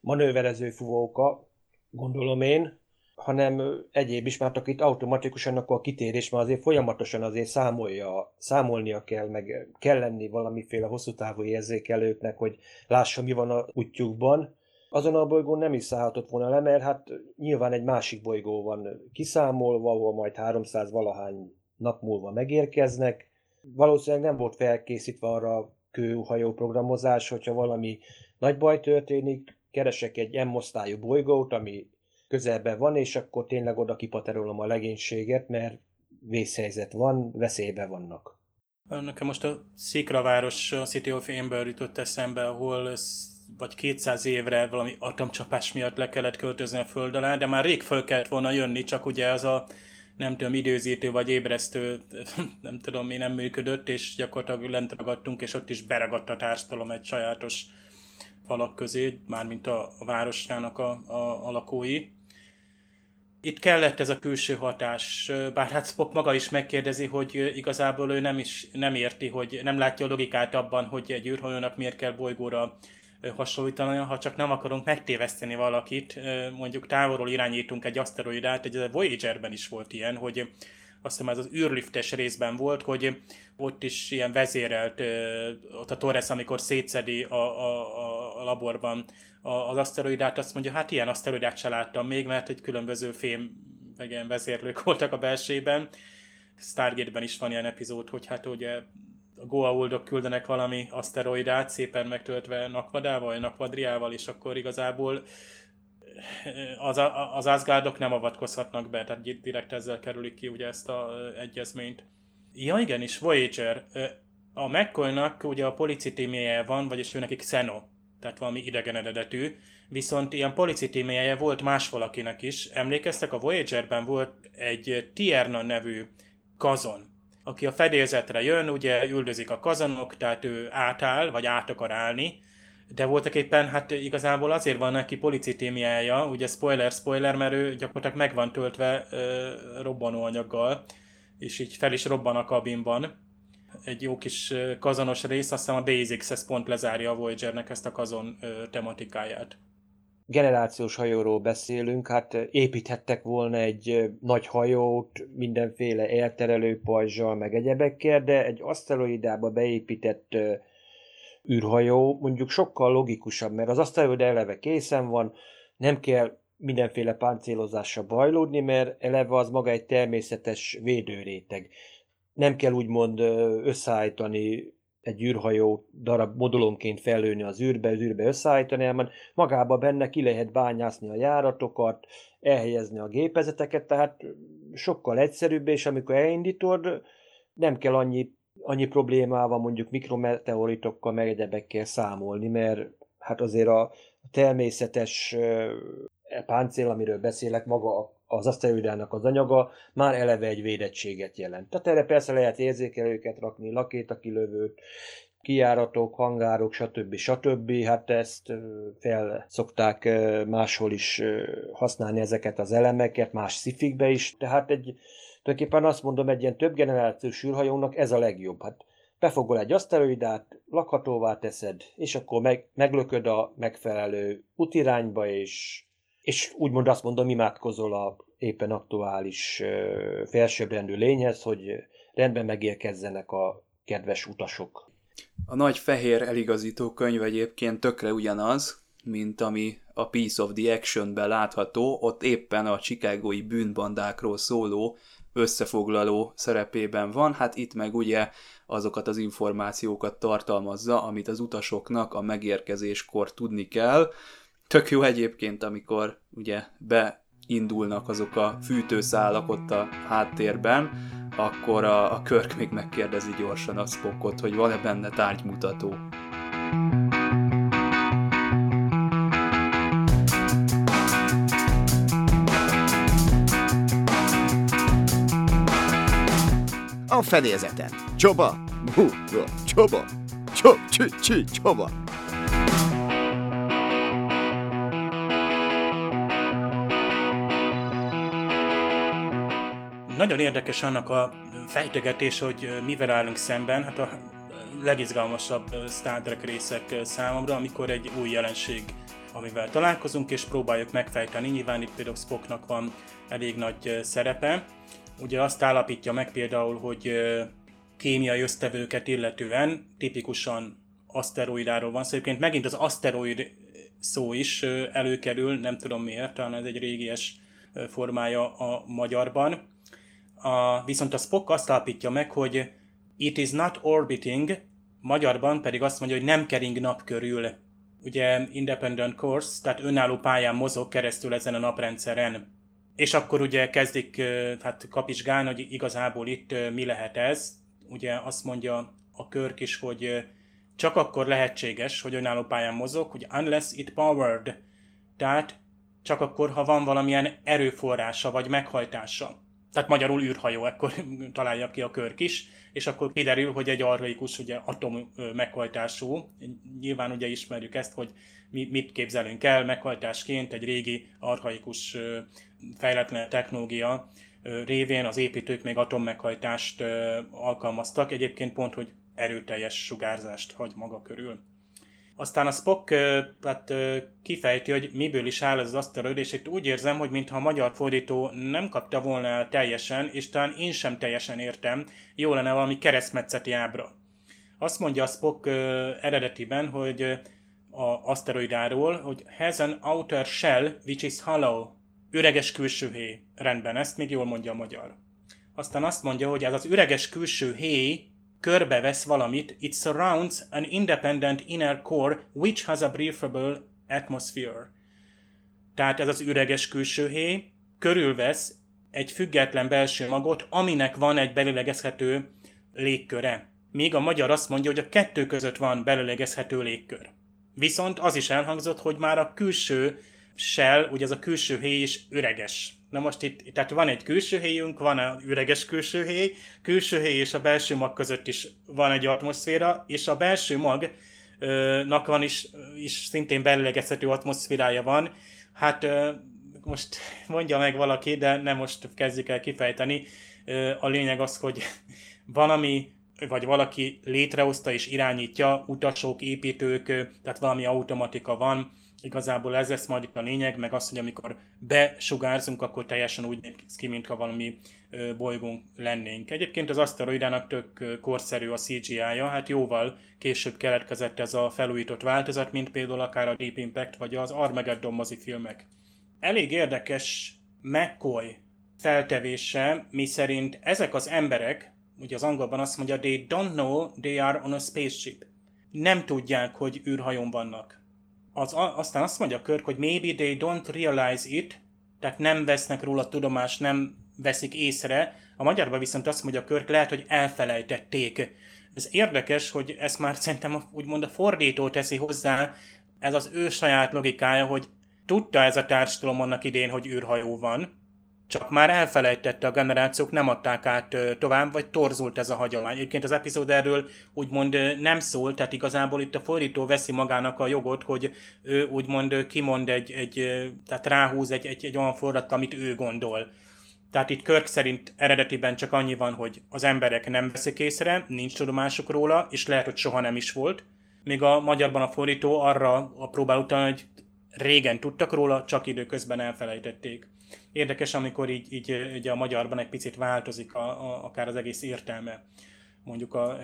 manőverező fuvóka, gondolom én, hanem egyéb is, mert itt automatikusan akkor a kitérés már azért folyamatosan azért számolja, számolnia kell, meg kell lenni valamiféle hosszú távú érzékelőknek, hogy lássa, mi van a útjukban, azon a bolygón nem is szállhatott volna le, mert hát nyilván egy másik bolygó van kiszámolva, ahol majd 300 valahány nap múlva megérkeznek. Valószínűleg nem volt felkészítve arra a kőhajó programozás, hogyha valami nagy baj történik, keresek egy M-osztályú bolygót, ami közelben van, és akkor tényleg oda kipaterolom a legénységet, mert vészhelyzet van, veszélybe vannak. Nekem most a Szikraváros, City of Amber jutott eszembe, ahol vagy 200 évre valami atomcsapás miatt le kellett költözni a föld alá, de már rég föl kellett volna jönni, csak ugye az a nem tudom, időzítő vagy ébresztő, (laughs) nem tudom, mi nem működött, és gyakorlatilag lent ragadtunk, és ott is beragadt a társadalom egy sajátos falak közé, mármint a, a városnának a, a, a lakói. Itt kellett ez a külső hatás, bár hát Spock maga is megkérdezi, hogy igazából ő nem is nem érti, hogy nem látja a logikát abban, hogy egy űrhajónak miért kell bolygóra hasonlítani, ha csak nem akarunk megtéveszteni valakit, mondjuk távolról irányítunk egy aszteroidát, egy a Voyager-ben is volt ilyen, hogy azt hiszem ez az űrliftes részben volt, hogy ott is ilyen vezérelt, ott a Torres, amikor szétszedi a, a, a laborban az aszteroidát, azt mondja, hát ilyen aszteroidát se láttam még, mert egy különböző fém, meg ilyen vezérlők (laughs) voltak a belsében. Stargate-ben is van ilyen epizód, hogy hát ugye a Goa'uldok küldenek valami aszteroidát, szépen megtöltve nakvadával, nakvadriával, és akkor igazából eh, az, az Asgardok nem avatkozhatnak be, tehát direkt ezzel kerülik ki ugye ezt a eh, egyezményt. Ja igen, és Voyager. Eh, a McCoy-nak ugye a policitíméje van, vagyis ő nekik Xeno, tehát valami idegen eredetű, viszont ilyen policitíméje volt más valakinek is. Emlékeztek, a Voyager-ben volt egy Tierna nevű kazon, aki a fedélzetre jön, ugye üldözik a kazanok, tehát ő átáll, vagy át akar állni, de voltak éppen, hát igazából azért van neki policitémiája, ugye spoiler, spoiler, mert ő gyakorlatilag meg van töltve ö, robbanóanyaggal, és így fel is robban a kabinban. Egy jó kis kazonos rész, azt hiszem a DayZX ez pont lezárja a Voyagernek ezt a kazon ö, tematikáját generációs hajóról beszélünk, hát építhettek volna egy nagy hajót mindenféle elterelő pajzsal, meg egyebekkel, de egy aszteroidába beépített űrhajó mondjuk sokkal logikusabb, mert az aszteroid eleve készen van, nem kell mindenféle páncélozásra bajlódni, mert eleve az maga egy természetes védőréteg. Nem kell úgymond összeállítani egy űrhajó darab modulonként fellőni az űrbe, az űrbe összeállítani, hanem magába benne ki lehet bányászni a járatokat, elhelyezni a gépezeteket, tehát sokkal egyszerűbb, és amikor elindítod, nem kell annyi, annyi problémával mondjuk mikrometeoritokkal, meg egyebekkel számolni, mert hát azért a természetes páncél, amiről beszélek, maga az aszteroidának az anyaga már eleve egy védettséget jelent. Tehát erre persze lehet érzékelőket rakni, lakétakilövőt, kijáratok, hangárok, stb. stb. Hát ezt fel szokták máshol is használni ezeket az elemeket, más szifikbe is. Tehát egy, tulajdonképpen azt mondom, egy ilyen több generációs űrhajónak ez a legjobb. Hát befogol egy aszteroidát, lakhatóvá teszed, és akkor meg, meglököd a megfelelő útirányba, és, és úgymond azt mondom, imádkozol a éppen aktuális felsőbbrendű lényhez, hogy rendben megérkezzenek a kedves utasok. A nagy fehér eligazító könyv egyébként tökre ugyanaz, mint ami a Piece of the Action-ben látható, ott éppen a chicagói bűnbandákról szóló összefoglaló szerepében van, hát itt meg ugye azokat az információkat tartalmazza, amit az utasoknak a megérkezéskor tudni kell. Tök jó egyébként, amikor ugye beindulnak azok a fűtőszálak ott a háttérben, akkor a, a Körk még megkérdezi gyorsan a Spockot, hogy van-e benne tárgymutató. A fedélzeten. Csoba! Hú, csoba! Csob, csü, csoba! Nagyon érdekes annak a fejtegetés, hogy mivel állunk szemben. Hát a legizgalmasabb Star Trek részek számomra, amikor egy új jelenség, amivel találkozunk, és próbáljuk megfejteni. Nyilván itt például Spocknak van elég nagy szerepe. Ugye azt állapítja meg például, hogy kémiai ösztevőket illetően tipikusan aszteroidáról van szó. Szóval egyébként megint az aszteroid szó is előkerül, nem tudom miért, talán ez egy régies formája a magyarban. A, viszont a Spock azt állapítja meg, hogy it is not orbiting, magyarban pedig azt mondja, hogy nem kering nap körül. Ugye independent course, tehát önálló pályán mozog keresztül ezen a naprendszeren. És akkor ugye kezdik hát kapizsgálni, hogy igazából itt mi lehet ez. Ugye azt mondja a Körk is, hogy csak akkor lehetséges, hogy önálló pályán mozog, hogy unless it powered, tehát csak akkor, ha van valamilyen erőforrása vagy meghajtása tehát magyarul űrhajó, ekkor (laughs) találja ki a körk is, és akkor kiderül, hogy egy arhaikus ugye atom meghajtású. Nyilván ugye ismerjük ezt, hogy mi, mit képzelünk el meghajtásként egy régi arhaikus fejletlen technológia révén az építők még atommeghajtást alkalmaztak, egyébként pont, hogy erőteljes sugárzást hagy maga körül. Aztán a Spock hát, kifejti, hogy miből is áll ez az aszteroid, és itt úgy érzem, hogy mintha a magyar fordító nem kapta volna el teljesen, és talán én sem teljesen értem, jó lenne valami keresztmetszeti ábra. Azt mondja a Spock eredetiben, hogy a aszteroidáról, hogy has an outer shell which is hollow, üreges külső héj. Rendben, ezt még jól mondja a magyar. Aztán azt mondja, hogy ez az üreges külső héj körbevesz valamit, it surrounds an independent inner core which has a breathable atmosphere. Tehát ez az üreges külső héj körülvesz egy független belső magot, aminek van egy belőlegezhető légköre. Míg a magyar azt mondja, hogy a kettő között van belőlegezhető légkör. Viszont az is elhangzott, hogy már a külső shell, ugye ez a külső héj is üreges. Na most itt, tehát van egy külső héjünk, van egy üreges külső héj, külső héj és a belső mag között is van egy atmoszféra, és a belső magnak van is, is szintén belőlegezhető atmoszférája van. Hát most (laughs) mondja meg valaki, de nem most kezdjük el kifejteni. A lényeg az, hogy (laughs) valami vagy valaki létrehozta és irányítja, utasok, építők, tehát valami automatika van, Igazából ez lesz majd itt a lényeg, meg az, hogy amikor besugárzunk, akkor teljesen úgy néz ki, mintha valami bolygónk lennénk. Egyébként az aszteroidának tök korszerű a CGI-ja, hát jóval később keletkezett ez a felújított változat, mint például akár a Deep Impact vagy az Armageddon mozifilmek. Elég érdekes McCoy feltevése, mi szerint ezek az emberek, ugye az angolban azt mondja, they don't know they are on a spaceship. Nem tudják, hogy űrhajón vannak az, aztán azt mondja Körk, hogy maybe they don't realize it, tehát nem vesznek róla tudomást, nem veszik észre. A magyarban viszont azt mondja Körk, lehet, hogy elfelejtették. Ez érdekes, hogy ezt már szerintem úgymond a fordító teszi hozzá, ez az ő saját logikája, hogy tudta ez a társadalom annak idén, hogy űrhajó van, csak már elfelejtette a generációk, nem adták át tovább, vagy torzult ez a hagyomány. Egyébként az epizód erről úgymond nem szól, tehát igazából itt a fordító veszi magának a jogot, hogy ő úgymond kimond egy, egy tehát ráhúz egy, egy, egy olyan forrat, amit ő gondol. Tehát itt Körk szerint eredetiben csak annyi van, hogy az emberek nem veszik észre, nincs tudomásuk róla, és lehet, hogy soha nem is volt. Míg a magyarban a fordító arra a próbál utána, hogy régen tudtak róla, csak időközben elfelejtették. Érdekes, amikor így, így így a magyarban egy picit változik a, a, akár az egész értelme mondjuk a,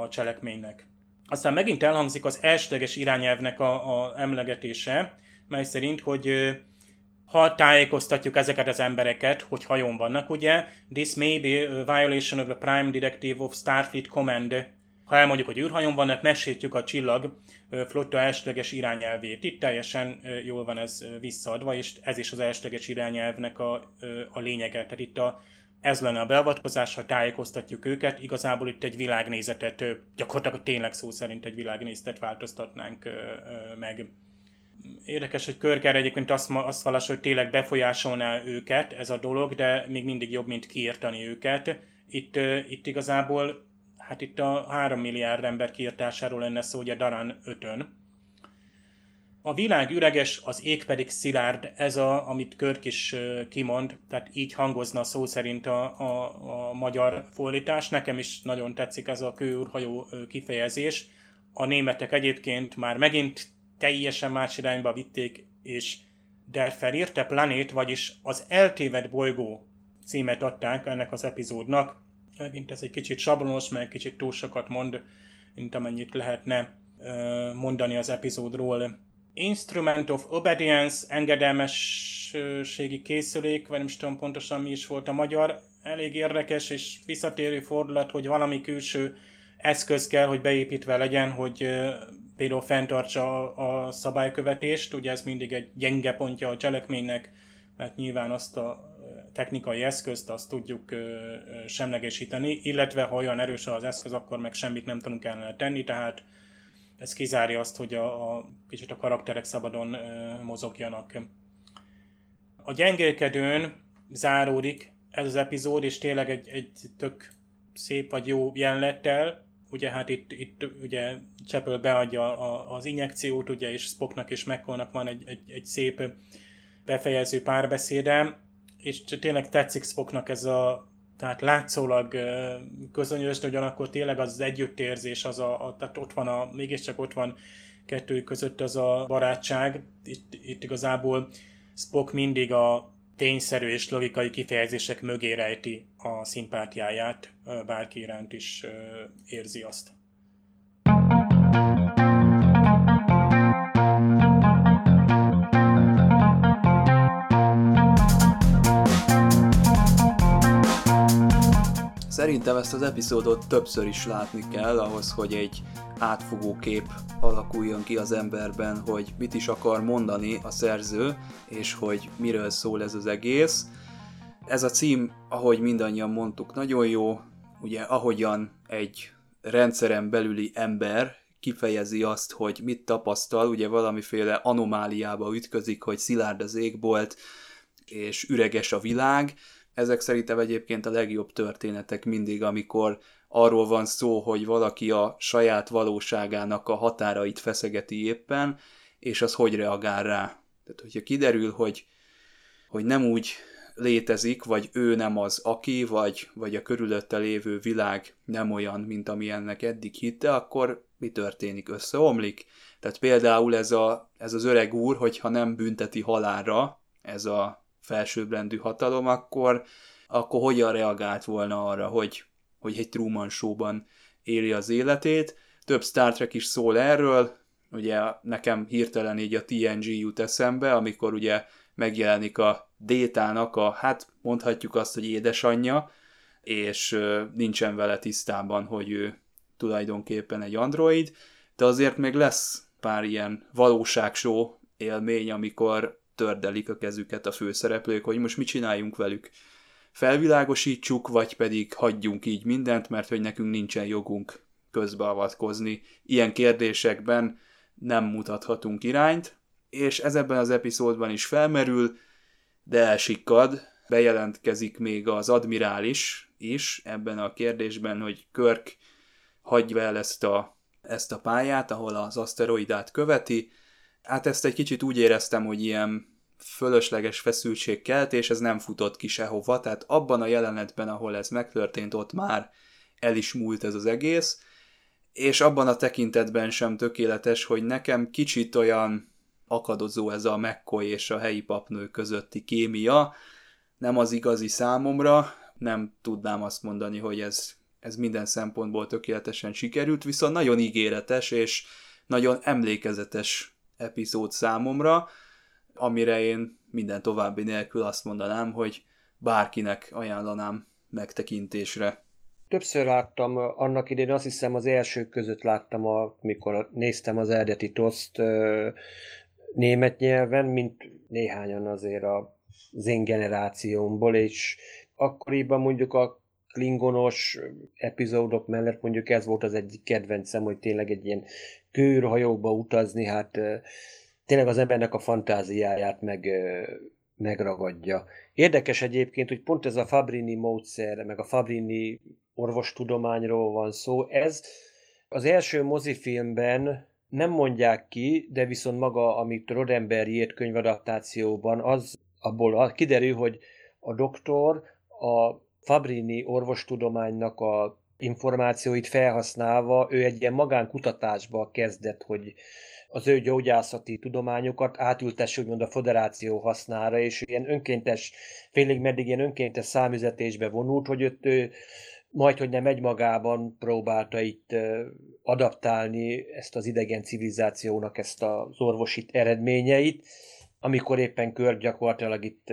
a cselekménynek. Aztán megint elhangzik az elsőleges irányelvnek a, a emlegetése, mely szerint, hogy ha tájékoztatjuk ezeket az embereket, hogy hajón vannak, ugye, this may be a violation of the Prime Directive of Starfleet Command. Ha elmondjuk, hogy űrhajón vannak, megsértjük a csillag flotta elsőleges irányelvét. Itt teljesen jól van ez visszaadva, és ez is az elsőleges irányelvnek a, a lényege. Tehát itt a, ez lenne a beavatkozás, ha tájékoztatjuk őket, igazából itt egy világnézetet, gyakorlatilag tényleg szó szerint egy világnézetet változtatnánk meg. Érdekes, hogy Körker egyébként azt, azt vallas, hogy tényleg befolyásolná őket ez a dolog, de még mindig jobb, mint kiírtani őket. Itt, itt igazából, hát itt a 3 milliárd ember kiirtásáról lenne szó, ugye Daran 5-ön. A világ üreges, az ég pedig szilárd, ez a, amit Körk is kimond, tehát így hangozna szó szerint a, a, a magyar fordítás. Nekem is nagyon tetszik ez a kőúrhajó kifejezés. A németek egyébként már megint teljesen más irányba vitték, és Der felírte planét, vagyis az eltévedt bolygó címet adták ennek az epizódnak. Megint ez egy kicsit sablonos, meg kicsit túl sokat mond, mint amennyit lehetne mondani az epizódról. Instrument of Obedience, engedelmességi készülék, vagy nem is tudom pontosan mi is volt a magyar, elég érdekes és visszatérő fordulat, hogy valami külső eszköz kell, hogy beépítve legyen, hogy például fenntartsa a szabálykövetést, ugye ez mindig egy gyenge pontja a cselekménynek, mert nyilván azt a technikai eszközt azt tudjuk semlegesíteni, illetve ha olyan erős az eszköz, akkor meg semmit nem tudunk ellene tenni, tehát ez kizárja azt, hogy a, a kicsit a karakterek szabadon mozogjanak. A gyengélkedőn záródik ez az epizód, és tényleg egy, egy tök szép vagy jó jelenettel, ugye hát itt, itt ugye Csepöl beadja a, az injekciót, ugye, és Spocknak és McCallnak van egy, egy, egy szép befejező párbeszéde, és tényleg tetszik Spocknak ez a tehát látszólag közönyös, de ugyanakkor tényleg az, együttérzés, az a, a, tehát ott van a, mégiscsak ott van kettő között az a barátság. Itt, itt igazából Spock mindig a tényszerű és logikai kifejezések mögé rejti a szimpátiáját, bárki iránt is érzi azt. Szerintem ezt az epizódot többször is látni kell ahhoz, hogy egy átfogó kép alakuljon ki az emberben, hogy mit is akar mondani a szerző, és hogy miről szól ez az egész. Ez a cím, ahogy mindannyian mondtuk, nagyon jó, ugye ahogyan egy rendszeren belüli ember kifejezi azt, hogy mit tapasztal, ugye valamiféle anomáliába ütközik, hogy szilárd az égbolt, és üreges a világ, ezek szerintem egyébként a legjobb történetek mindig, amikor arról van szó, hogy valaki a saját valóságának a határait feszegeti éppen, és az hogy reagál rá. Tehát, hogyha kiderül, hogy, hogy nem úgy létezik, vagy ő nem az aki, vagy, vagy a körülötte lévő világ nem olyan, mint ami ennek eddig hitte, akkor mi történik? Összeomlik? Tehát például ez, a, ez az öreg úr, hogyha nem bünteti halára ez a felsőbbrendű hatalom, akkor, akkor hogyan reagált volna arra, hogy, hogy egy Truman Show-ban éli az életét. Több Star Trek is szól erről, ugye nekem hirtelen így a TNG jut eszembe, amikor ugye megjelenik a Détának a, hát mondhatjuk azt, hogy édesanyja, és nincsen vele tisztában, hogy ő tulajdonképpen egy android, de azért még lesz pár ilyen valóságsó élmény, amikor tördelik a kezüket a főszereplők, hogy most mit csináljunk velük. Felvilágosítsuk, vagy pedig hagyjunk így mindent, mert hogy nekünk nincsen jogunk közbeavatkozni. Ilyen kérdésekben nem mutathatunk irányt, és ez ebben az epizódban is felmerül, de elsikkad, bejelentkezik még az admirális is ebben a kérdésben, hogy Körk hagyja el ezt a, ezt a pályát, ahol az aszteroidát követi, hát ezt egy kicsit úgy éreztem, hogy ilyen fölösleges feszültségkeltés, ez nem futott ki sehova, tehát abban a jelenetben, ahol ez megtörtént, ott már el is múlt ez az egész, és abban a tekintetben sem tökéletes, hogy nekem kicsit olyan akadozó ez a McCoy és a helyi papnő közötti kémia, nem az igazi számomra, nem tudnám azt mondani, hogy ez, ez minden szempontból tökéletesen sikerült, viszont nagyon ígéretes és nagyon emlékezetes epizód számomra, amire én minden további nélkül azt mondanám, hogy bárkinek ajánlanám megtekintésre. Többször láttam annak idén, azt hiszem az első között láttam, amikor néztem az eredeti toszt német nyelven, mint néhányan azért az én generációmból, és akkoriban mondjuk a klingonos epizódok mellett mondjuk ez volt az egyik kedvencem, hogy tényleg egy ilyen kőrhajóba utazni, hát tényleg az embernek a fantáziáját meg, megragadja. Érdekes egyébként, hogy pont ez a Fabrini módszer, meg a Fabrini orvostudományról van szó, ez az első mozifilmben nem mondják ki, de viszont maga, amit Roddenberry írt könyvadaptációban, az abból kiderül, hogy a doktor a Fabrini orvostudománynak a információit felhasználva, ő egy ilyen magánkutatásba kezdett, hogy az ő gyógyászati tudományokat átültesse úgymond a federáció hasznára, és ilyen önkéntes, félig meddig ilyen önkéntes számüzetésbe vonult, hogy őt ő majd, hogy nem egymagában próbálta itt adaptálni ezt az idegen civilizációnak ezt az orvosi eredményeit, amikor éppen kör gyakorlatilag itt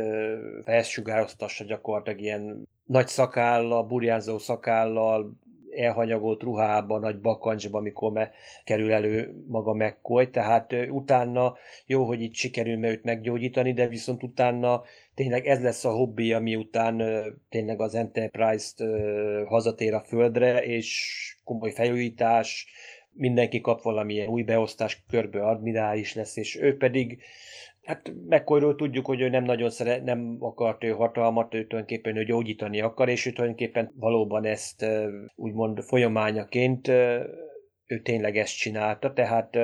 felsugároztassa gyakorlatilag ilyen nagy szakállal, burjánzó szakállal, elhanyagolt ruhában, nagy bakancsban, amikor me, kerül elő maga McCoy, tehát utána jó, hogy itt sikerül őt meggyógyítani, de viszont utána tényleg ez lesz a hobbi, miután tényleg az Enterprise-t hazatér a földre, és komoly felújítás, mindenki kap valamilyen új beosztás, körbe admirális lesz, és ő pedig Hát McCoyról tudjuk, hogy ő nem nagyon szeret, nem akart ő hatalmat, ő tulajdonképpen ő gyógyítani akar, és ő tulajdonképpen valóban ezt úgymond folyamányaként ő tényleg ezt csinálta, tehát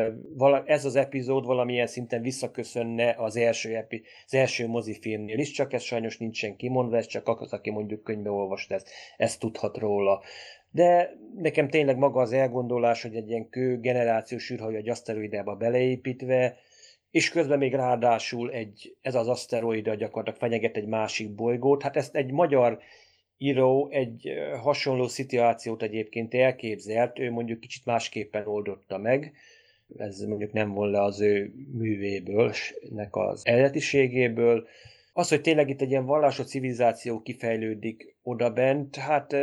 ez az epizód valamilyen szinten visszaköszönne az első, epi, az első mozifilmnél is, csak ez sajnos nincsen kimondva, ez csak az, aki mondjuk könyvbe olvast ezt, ezt tudhat róla. De nekem tényleg maga az elgondolás, hogy egy ilyen kő generációs űrhajó egy aszteroidába beleépítve, és közben még ráadásul egy, ez az aszteroida gyakorlatilag fenyeget egy másik bolygót. Hát ezt egy magyar író egy hasonló szituációt egyébként elképzelt, ő mondjuk kicsit másképpen oldotta meg, ez mondjuk nem volna az ő művéből, nek az eredetiségéből, az, hogy tényleg itt egy ilyen vallásos civilizáció kifejlődik oda bent, hát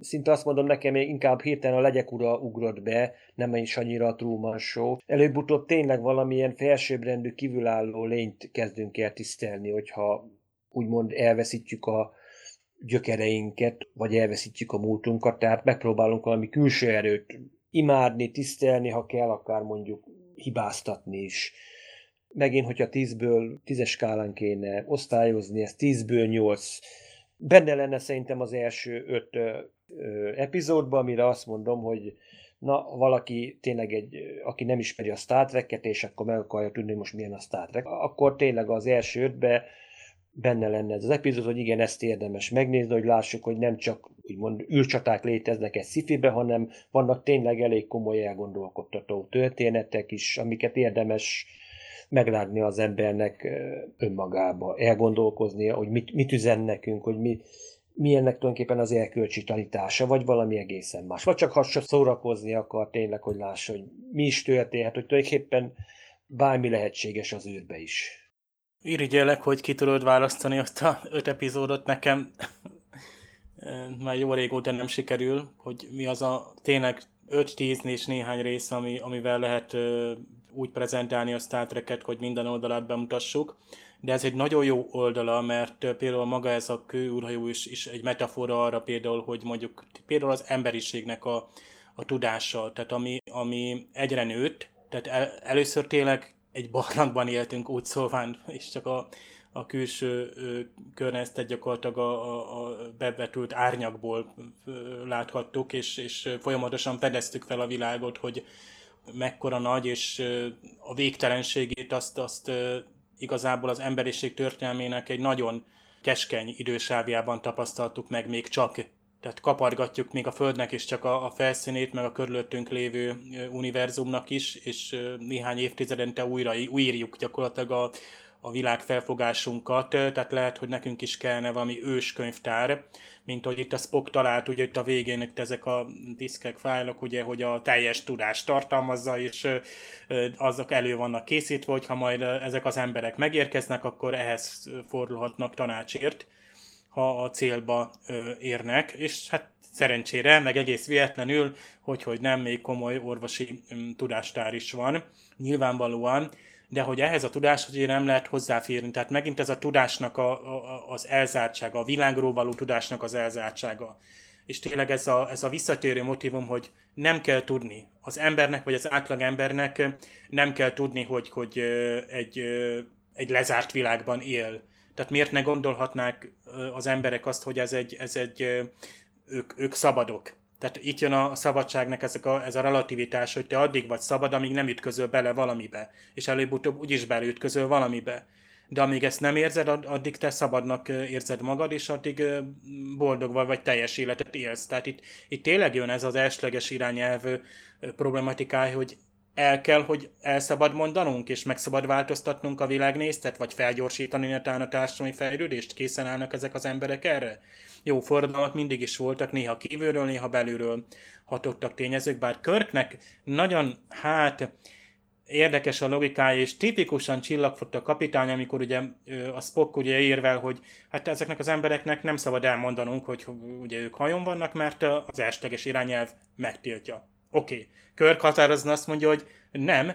szinte azt mondom nekem, inkább hirtelen a legyek ura ugrott be, nem is annyira a Truman Show. Előbb-utóbb tényleg valamilyen felsőbbrendű kívülálló lényt kezdünk el tisztelni, hogyha úgymond elveszítjük a gyökereinket, vagy elveszítjük a múltunkat, tehát megpróbálunk valami külső erőt imádni, tisztelni, ha kell, akár mondjuk hibáztatni is megint, hogyha 10-ből 10-es skálán kéne osztályozni, ez 10-ből 8. Benne lenne szerintem az első 5 epizódban, amire azt mondom, hogy na, valaki tényleg egy, aki nem ismeri a Star Trek-et, és akkor meg akarja tudni, hogy most milyen a Star Trek, akkor tényleg az első ötbe benne lenne ez az epizód, hogy igen, ezt érdemes megnézni, hogy lássuk, hogy nem csak úgymond űrcsaták léteznek egy szifibe, hanem vannak tényleg elég komoly elgondolkodtató történetek is, amiket érdemes meglátni az embernek önmagába, elgondolkoznia, hogy mit, mit üzen nekünk, hogy mi, mi ennek tulajdonképpen az elkölcsi tanítása, vagy valami egészen más. Vagy csak ha szórakozni akar tényleg, hogy lássa, hogy mi is történhet, hogy tulajdonképpen bármi lehetséges az űrbe is. Irigyelek, hogy ki tudod választani azt a öt epizódot nekem. Már jó régóta nem sikerül, hogy mi az a tényleg 5-10 és néhány rész, ami, amivel lehet úgy prezentálni a Star Trek-et, hogy minden oldalát bemutassuk, de ez egy nagyon jó oldala, mert például maga ez a kőúrhajó is, is egy metafora arra például, hogy mondjuk például az emberiségnek a, a tudása, tehát ami, ami egyre nőtt, tehát el, először tényleg egy barlangban éltünk úgy szóván, (laughs) és csak a, a külső környezetet gyakorlatilag a, a, a bevetült árnyakból láthattuk, és, és folyamatosan fedeztük fel a világot, hogy mekkora nagy, és a végtelenségét azt, azt igazából az emberiség történelmének egy nagyon keskeny idősávjában tapasztaltuk meg még csak. Tehát kapargatjuk még a Földnek is csak a, a felszínét, meg a körülöttünk lévő univerzumnak is, és néhány évtizedente újra újírjuk gyakorlatilag a, a világ felfogásunkat, tehát lehet, hogy nekünk is kellene valami őskönyvtár, mint hogy itt a Spock talált, ugye itt a végén itt ezek a diszkek, fájlok, ugye, hogy a teljes tudást tartalmazza, és azok elő vannak készítve, hogyha majd ezek az emberek megérkeznek, akkor ehhez fordulhatnak tanácsért, ha a célba érnek, és hát szerencsére, meg egész véletlenül, hogy, hogy nem, még komoly orvosi tudástár is van. Nyilvánvalóan de hogy ehhez a tudáshoz ugye nem lehet hozzáférni. Tehát megint ez a tudásnak a, a, az elzártsága, a világról való tudásnak az elzártsága. És tényleg ez a, ez a visszatérő motivum, hogy nem kell tudni. Az embernek, vagy az átlag embernek nem kell tudni, hogy, hogy egy, egy lezárt világban él. Tehát miért ne gondolhatnák az emberek azt, hogy ez egy, ez egy ők, ők szabadok tehát itt jön a szabadságnak ezek a, ez a relativitás, hogy te addig vagy szabad, amíg nem ütközöl bele valamibe, és előbb-utóbb úgyis beleütközöl valamibe. De amíg ezt nem érzed, addig te szabadnak érzed magad, és addig boldog vagy, vagy teljes életet élsz. Tehát itt, itt tényleg jön ez az elsleges irányelv problematikája, hogy el kell, hogy el szabad mondanunk, és meg szabad változtatnunk a világnéztet, vagy felgyorsítani a társadalmi fejlődést? Készen állnak ezek az emberek erre? Jó forradalmak mindig is voltak, néha kívülről, néha belülről hatottak tényezők, bár Körknek nagyon, hát érdekes a logikája, és tipikusan csillagfott a kapitány, amikor ugye a Spock ugye érvel, hogy hát ezeknek az embereknek nem szabad elmondanunk, hogy ugye ők hajon vannak, mert az elsőleges irányelv megtiltja. Oké, okay. Körk határozna azt mondja, hogy nem,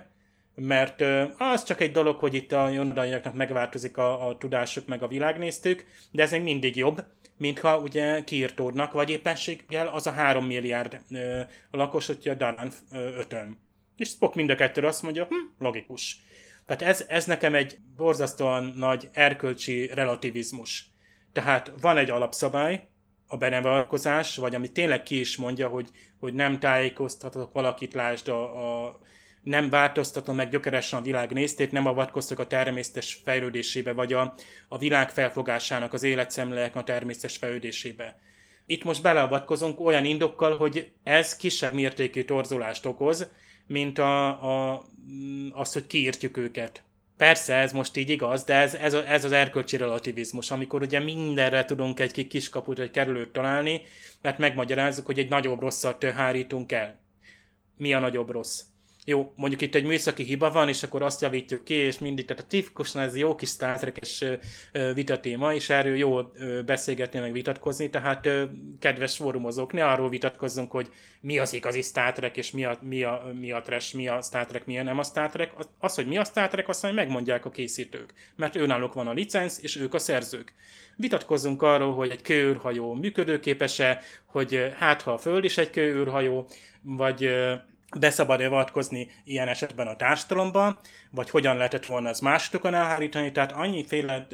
mert az csak egy dolog, hogy itt a jondaiaknak megváltozik a, a tudásuk, meg a világnéztük, de ez még mindig jobb, mintha ugye kiirtódnak, vagy éppenséggel az a három milliárd ö, lakos, hogyha Danan ötön. És Spock mind a kettő azt mondja, hm, logikus. Tehát ez, ez nekem egy borzasztóan nagy erkölcsi relativizmus. Tehát van egy alapszabály, a benevalkozás, vagy ami tényleg ki is mondja, hogy, hogy nem tájékoztatok valakit, lásd a, a nem változtatom meg gyökeresen a világ néztét, nem avatkoztok a természetes fejlődésébe, vagy a, a világ felfogásának, az életszemlének a természetes fejlődésébe. Itt most beleavatkozunk olyan indokkal, hogy ez kisebb mértékű torzulást okoz, mint a, a, az, hogy kiírtjuk őket. Persze ez most így igaz, de ez, ez, ez az erkölcsi relativizmus, amikor ugye mindenre tudunk egy kiskaput, vagy kerülőt találni, mert megmagyarázzuk, hogy egy nagyobb rosszat hárítunk el. Mi a nagyobb rossz? Jó, mondjuk itt egy műszaki hiba van, és akkor azt javítjuk ki, és mindig, tehát a tipikusan ez jó kis Star vitatéma, és erről jó beszélgetni, meg vitatkozni, tehát kedves fórumozók, ne arról vitatkozzunk, hogy mi az igazi Star Trek, és mi a, mi a, mi a trash, mi a Star Trek, milyen nem a Star Trek. Az, hogy mi a Star Trek, azt megmondják a készítők, mert őnáluk van a licenc, és ők a szerzők. Vitatkozzunk arról, hogy egy kőűrhajó működőképes-e, hogy hát ha a Föld is egy kőűrhajó, vagy beszabad avatkozni ilyen esetben a társadalomban, vagy hogyan lehetett volna az másokon elhárítani, tehát annyiféle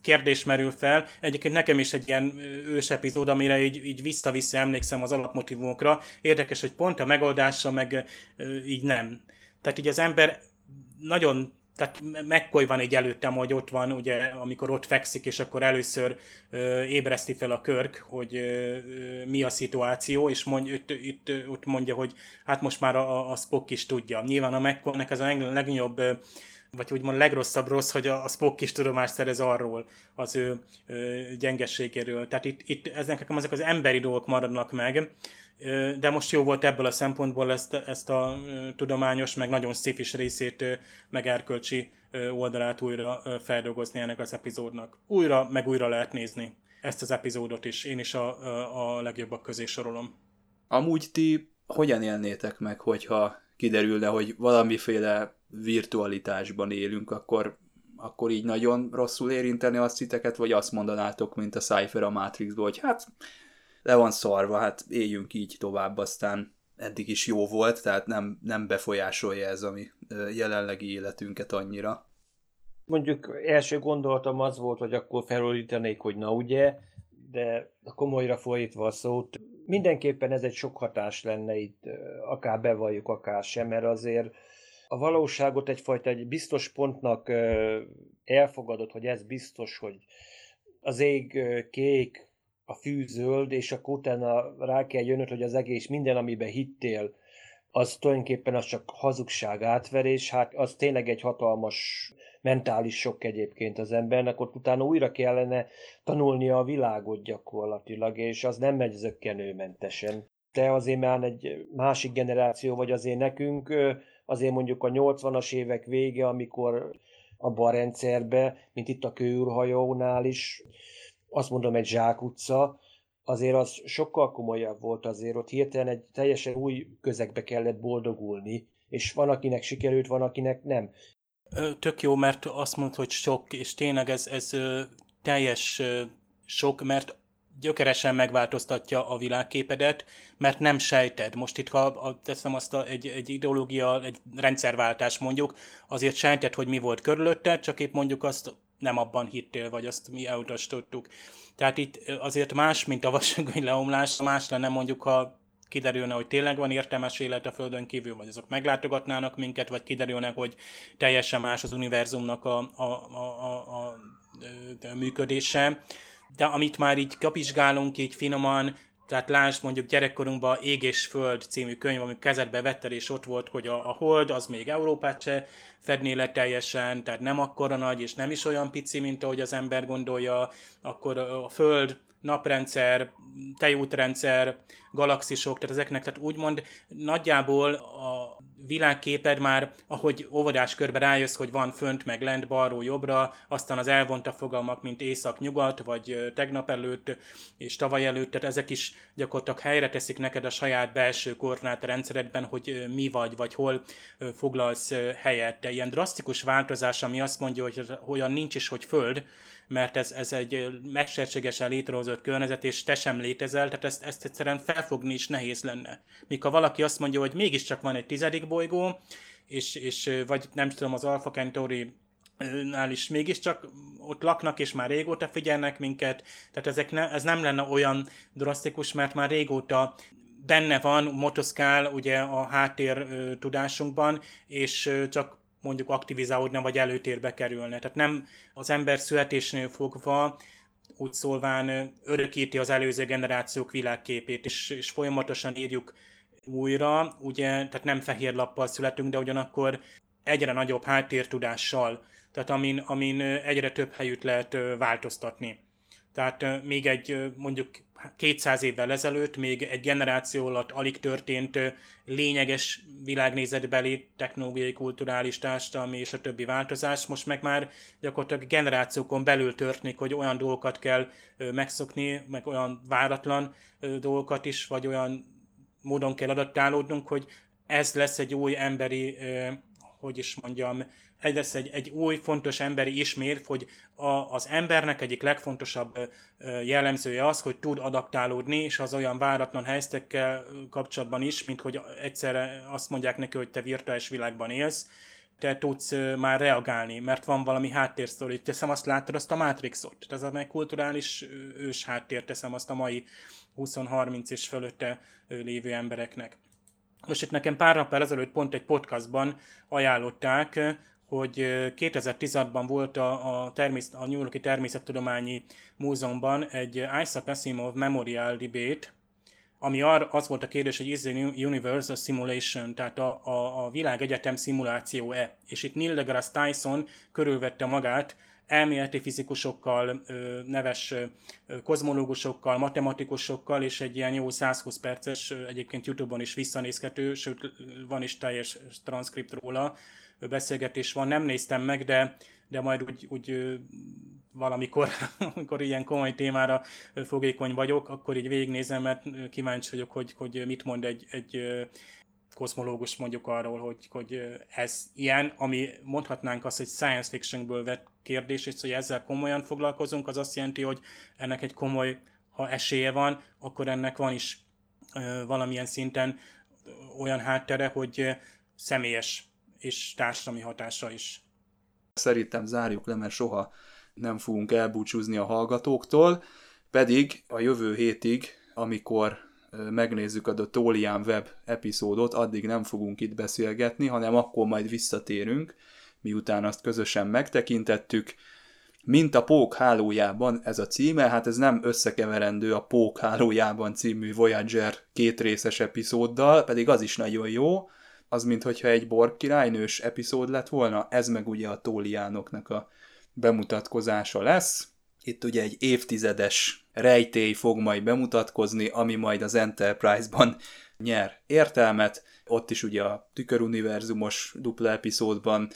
kérdés merül fel. Egyébként nekem is egy ilyen ős epizód, amire így, így vissza-vissza emlékszem az alapmotivumokra. Érdekes, hogy pont a megoldása meg így nem. Tehát így az ember nagyon tehát McCoy van egy előttem, hogy ott van, ugye, amikor ott fekszik, és akkor először ö, ébreszti fel a körk, hogy ö, mi a szituáció, és mond, itt, itt, ott mondja, hogy hát most már a, a Spock is tudja. Nyilván a McCoynek ez a legnagyobb vagy úgymond legrosszabb rossz, hogy a, a Spock is tudomást szerez arról, az ő ö, gyengességéről. Tehát itt, itt ezek, ezek az emberi dolgok maradnak meg, de most jó volt ebből a szempontból ezt, ezt a tudományos, meg nagyon szép is részét, meg erkölcsi oldalát újra feldolgozni ennek az epizódnak. Újra, meg újra lehet nézni ezt az epizódot is. Én is a, a legjobbak közé sorolom. Amúgy ti hogyan élnétek meg, hogyha kiderülne, hogy valamiféle virtualitásban élünk, akkor, akkor így nagyon rosszul érinteni azt titeket, vagy azt mondanátok, mint a Cypher a Matrixból, hogy hát le van szarva, hát éljünk így tovább, aztán eddig is jó volt, tehát nem, nem befolyásolja ez a mi jelenlegi életünket annyira. Mondjuk első gondolatom az volt, hogy akkor felolítanék, hogy na ugye, de komolyra fordítva a szót, mindenképpen ez egy sok hatás lenne itt, akár bevalljuk, akár sem, mert azért a valóságot egyfajta egy biztos pontnak elfogadod, hogy ez biztos, hogy az ég kék, a fű zöld, és akkor utána rá kell jönnöd, hogy az egész minden, amiben hittél, az tulajdonképpen az csak hazugság, átverés, hát az tényleg egy hatalmas mentális sok egyébként az embernek, ott utána újra kellene tanulnia a világot gyakorlatilag, és az nem megy zöggenőmentesen. Te azért már egy másik generáció vagy azért nekünk, azért mondjuk a 80-as évek vége, amikor abban a rendszerbe, mint itt a kőúrhajónál is, azt mondom egy zsákutca, azért az sokkal komolyabb volt azért, ott hirtelen egy teljesen új közegbe kellett boldogulni, és van, akinek sikerült, van, akinek nem. Tök jó, mert azt mondta, hogy sok, és tényleg ez, ez teljes sok, mert gyökeresen megváltoztatja a világképedet, mert nem sejted. Most itt, ha teszem azt a, egy, egy ideológia, egy rendszerváltás mondjuk, azért sejted, hogy mi volt körülötted, csak épp mondjuk azt nem abban hittél, vagy azt mi elutasítottuk. Tehát itt azért más, mint a vasúgony leomlás, más lenne mondjuk, ha kiderülne, hogy tényleg van értelmes élet a Földön kívül, vagy azok meglátogatnának minket, vagy kiderülne, hogy teljesen más az univerzumnak a, a, a, a, a, működése. De amit már így kapizsgálunk így finoman, tehát lásd mondjuk gyerekkorunkban Ég és Föld című könyv, amit kezedbe vettel, és ott volt, hogy a, a Hold az még Európát se fedné le teljesen, tehát nem akkora nagy, és nem is olyan pici, mint ahogy az ember gondolja, akkor a Föld naprendszer, tejútrendszer, galaxisok, tehát ezeknek, tehát úgymond nagyjából a világképed már, ahogy óvodás körbe rájössz, hogy van fönt, meg lent, balról, jobbra, aztán az elvonta fogalmak, mint észak-nyugat, vagy tegnap előtt, és tavaly előtt, tehát ezek is gyakorlatilag helyre teszik neked a saját belső rendszeredben, hogy mi vagy, vagy hol foglalsz helyet. De ilyen drasztikus változás, ami azt mondja, hogy olyan nincs is, hogy föld, mert ez, ez egy mesterségesen létrehozott környezet, és te sem létezel, tehát ezt, ezt egyszerűen felfogni is nehéz lenne. Ha valaki azt mondja, hogy mégiscsak van egy tizedik bolygó, és, és vagy nem tudom, az Alpha Centauri nál is mégiscsak ott laknak, és már régóta figyelnek minket, tehát ezek ne, ez nem lenne olyan drasztikus, mert már régóta benne van, motoszkál ugye a háttér tudásunkban, és csak mondjuk aktivizálódna, vagy előtérbe kerülne. Tehát nem az ember születésnél fogva úgy szólván örökíti az előző generációk világképét, és, és folyamatosan írjuk újra, ugye, tehát nem fehér lappal születünk, de ugyanakkor egyre nagyobb háttértudással, tehát amin, amin egyre több helyütt lehet változtatni. Tehát még egy mondjuk 200 évvel ezelőtt még egy generáció alatt alig történt lényeges világnézetbeli, technológiai, kulturális, társadalmi és a többi változás. Most meg már gyakorlatilag generációkon belül történik, hogy olyan dolgokat kell megszokni, meg olyan váratlan dolgokat is, vagy olyan módon kell adattálódnunk, hogy ez lesz egy új emberi, hogy is mondjam, egy lesz egy, egy új fontos emberi ismér, hogy a, az embernek egyik legfontosabb jellemzője az, hogy tud adaptálódni, és az olyan váratlan helyzetekkel kapcsolatban is, mint hogy egyszerre azt mondják neki, hogy te virtuális világban élsz, te tudsz már reagálni, mert van valami háttérsztori. Teszem azt láttad, azt a Matrixot. Ez a kulturális ős háttér, teszem azt a mai 20-30 és fölötte lévő embereknek. Most itt nekem pár nappal ezelőtt pont egy podcastban ajánlották hogy 2016-ban volt a, a, természet, a New Yorki Természettudományi Múzeumban egy Isaac Asimov Memorial Debate, ami ar, az volt a kérdés, hogy is the universe a simulation, tehát a, a, a világ egyetem szimuláció-e. És itt Neil deGrasse Tyson körülvette magát elméleti fizikusokkal, neves kozmológusokkal, matematikusokkal, és egy ilyen jó 120 perces, egyébként Youtube-on is visszanézhető, sőt van is teljes transzkript róla, beszélgetés van, nem néztem meg, de, de majd úgy, úgy valamikor, (laughs) amikor ilyen komoly témára fogékony vagyok, akkor így végignézem, mert kíváncsi vagyok, hogy, hogy mit mond egy, egy kozmológus mondjuk arról, hogy, hogy ez ilyen, ami mondhatnánk azt, hogy science fictionből vett kérdés, és hogy ezzel komolyan foglalkozunk, az azt jelenti, hogy ennek egy komoly, ha esélye van, akkor ennek van is valamilyen szinten olyan háttere, hogy személyes és társadalmi hatása is. Szerintem zárjuk le, mert soha nem fogunk elbúcsúzni a hallgatóktól, pedig a jövő hétig, amikor megnézzük a The Tolian Web epizódot, addig nem fogunk itt beszélgetni, hanem akkor majd visszatérünk, miután azt közösen megtekintettük. Mint a Pók hálójában ez a címe, hát ez nem összekeverendő a Pók hálójában című Voyager kétrészes epizóddal, pedig az is nagyon jó, az mintha egy Borg királynős epizód lett volna, ez meg ugye a Tóliánoknak a bemutatkozása lesz. Itt ugye egy évtizedes rejtély fog majd bemutatkozni, ami majd az Enterprise-ban nyer értelmet. Ott is ugye a tüköruniverzumos dupla epizódban,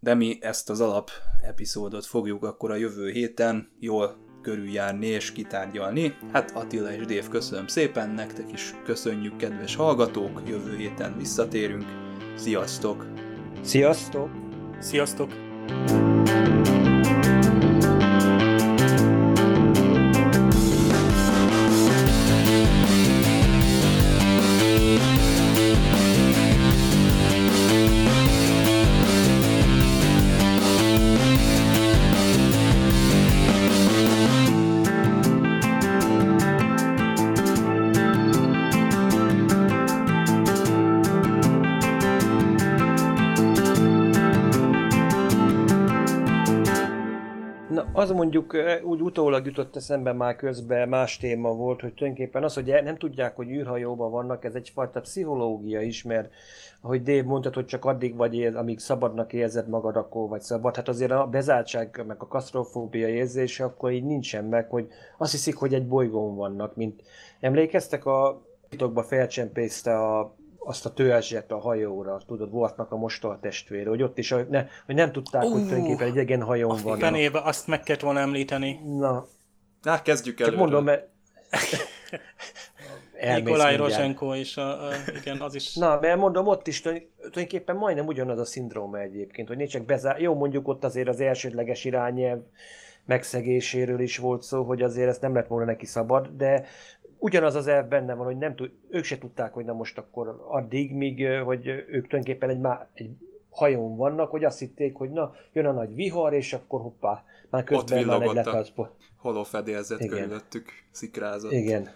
de mi ezt az alap epizódot fogjuk akkor a jövő héten jól körüljárni és kitárgyalni. Hát Attila és Dév köszönöm szépen, nektek is köszönjük kedves hallgatók, jövő héten visszatérünk. Sziasztok! Sziasztok! Sziasztok! az mondjuk úgy utólag jutott eszembe már közben más téma volt, hogy tulajdonképpen az, hogy nem tudják, hogy űrhajóban vannak, ez egyfajta pszichológia is, mert ahogy Dave mondtad, hogy csak addig vagy, ér, amíg szabadnak érzed magad, akkor vagy szabad. Hát azért a bezártság, meg a kasztrofóbia érzése akkor így nincsen meg, hogy azt hiszik, hogy egy bolygón vannak, mint emlékeztek a titokba felcsempészte a azt a törzset a hajóra, tudod, voltnak a mostal testvére, hogy ott is, ne, hogy nem tudták, uh, hogy tulajdonképpen egy igen hajón van. Fenébe, azt meg kellett volna említeni. Na. Na, kezdjük el. Csak mondom, mert... (laughs) Nikolaj Rozsenko és a, a, igen, az is. Na, mert mondom, ott is tulajdonképpen majdnem ugyanaz a szindróma egyébként, hogy nincs csak bezár... Jó, mondjuk ott azért az elsődleges irányelv megszegéséről is volt szó, hogy azért ezt nem lett volna neki szabad, de ugyanaz az elv benne van, hogy nem tud, ők se tudták, hogy na most akkor addig, míg hogy ők tulajdonképpen egy, má, egy hajón vannak, hogy azt hitték, hogy na, jön a nagy vihar, és akkor hoppá, már közben Ott már egy letalszpot. holofedélzet körülöttük, szikrázott. Igen.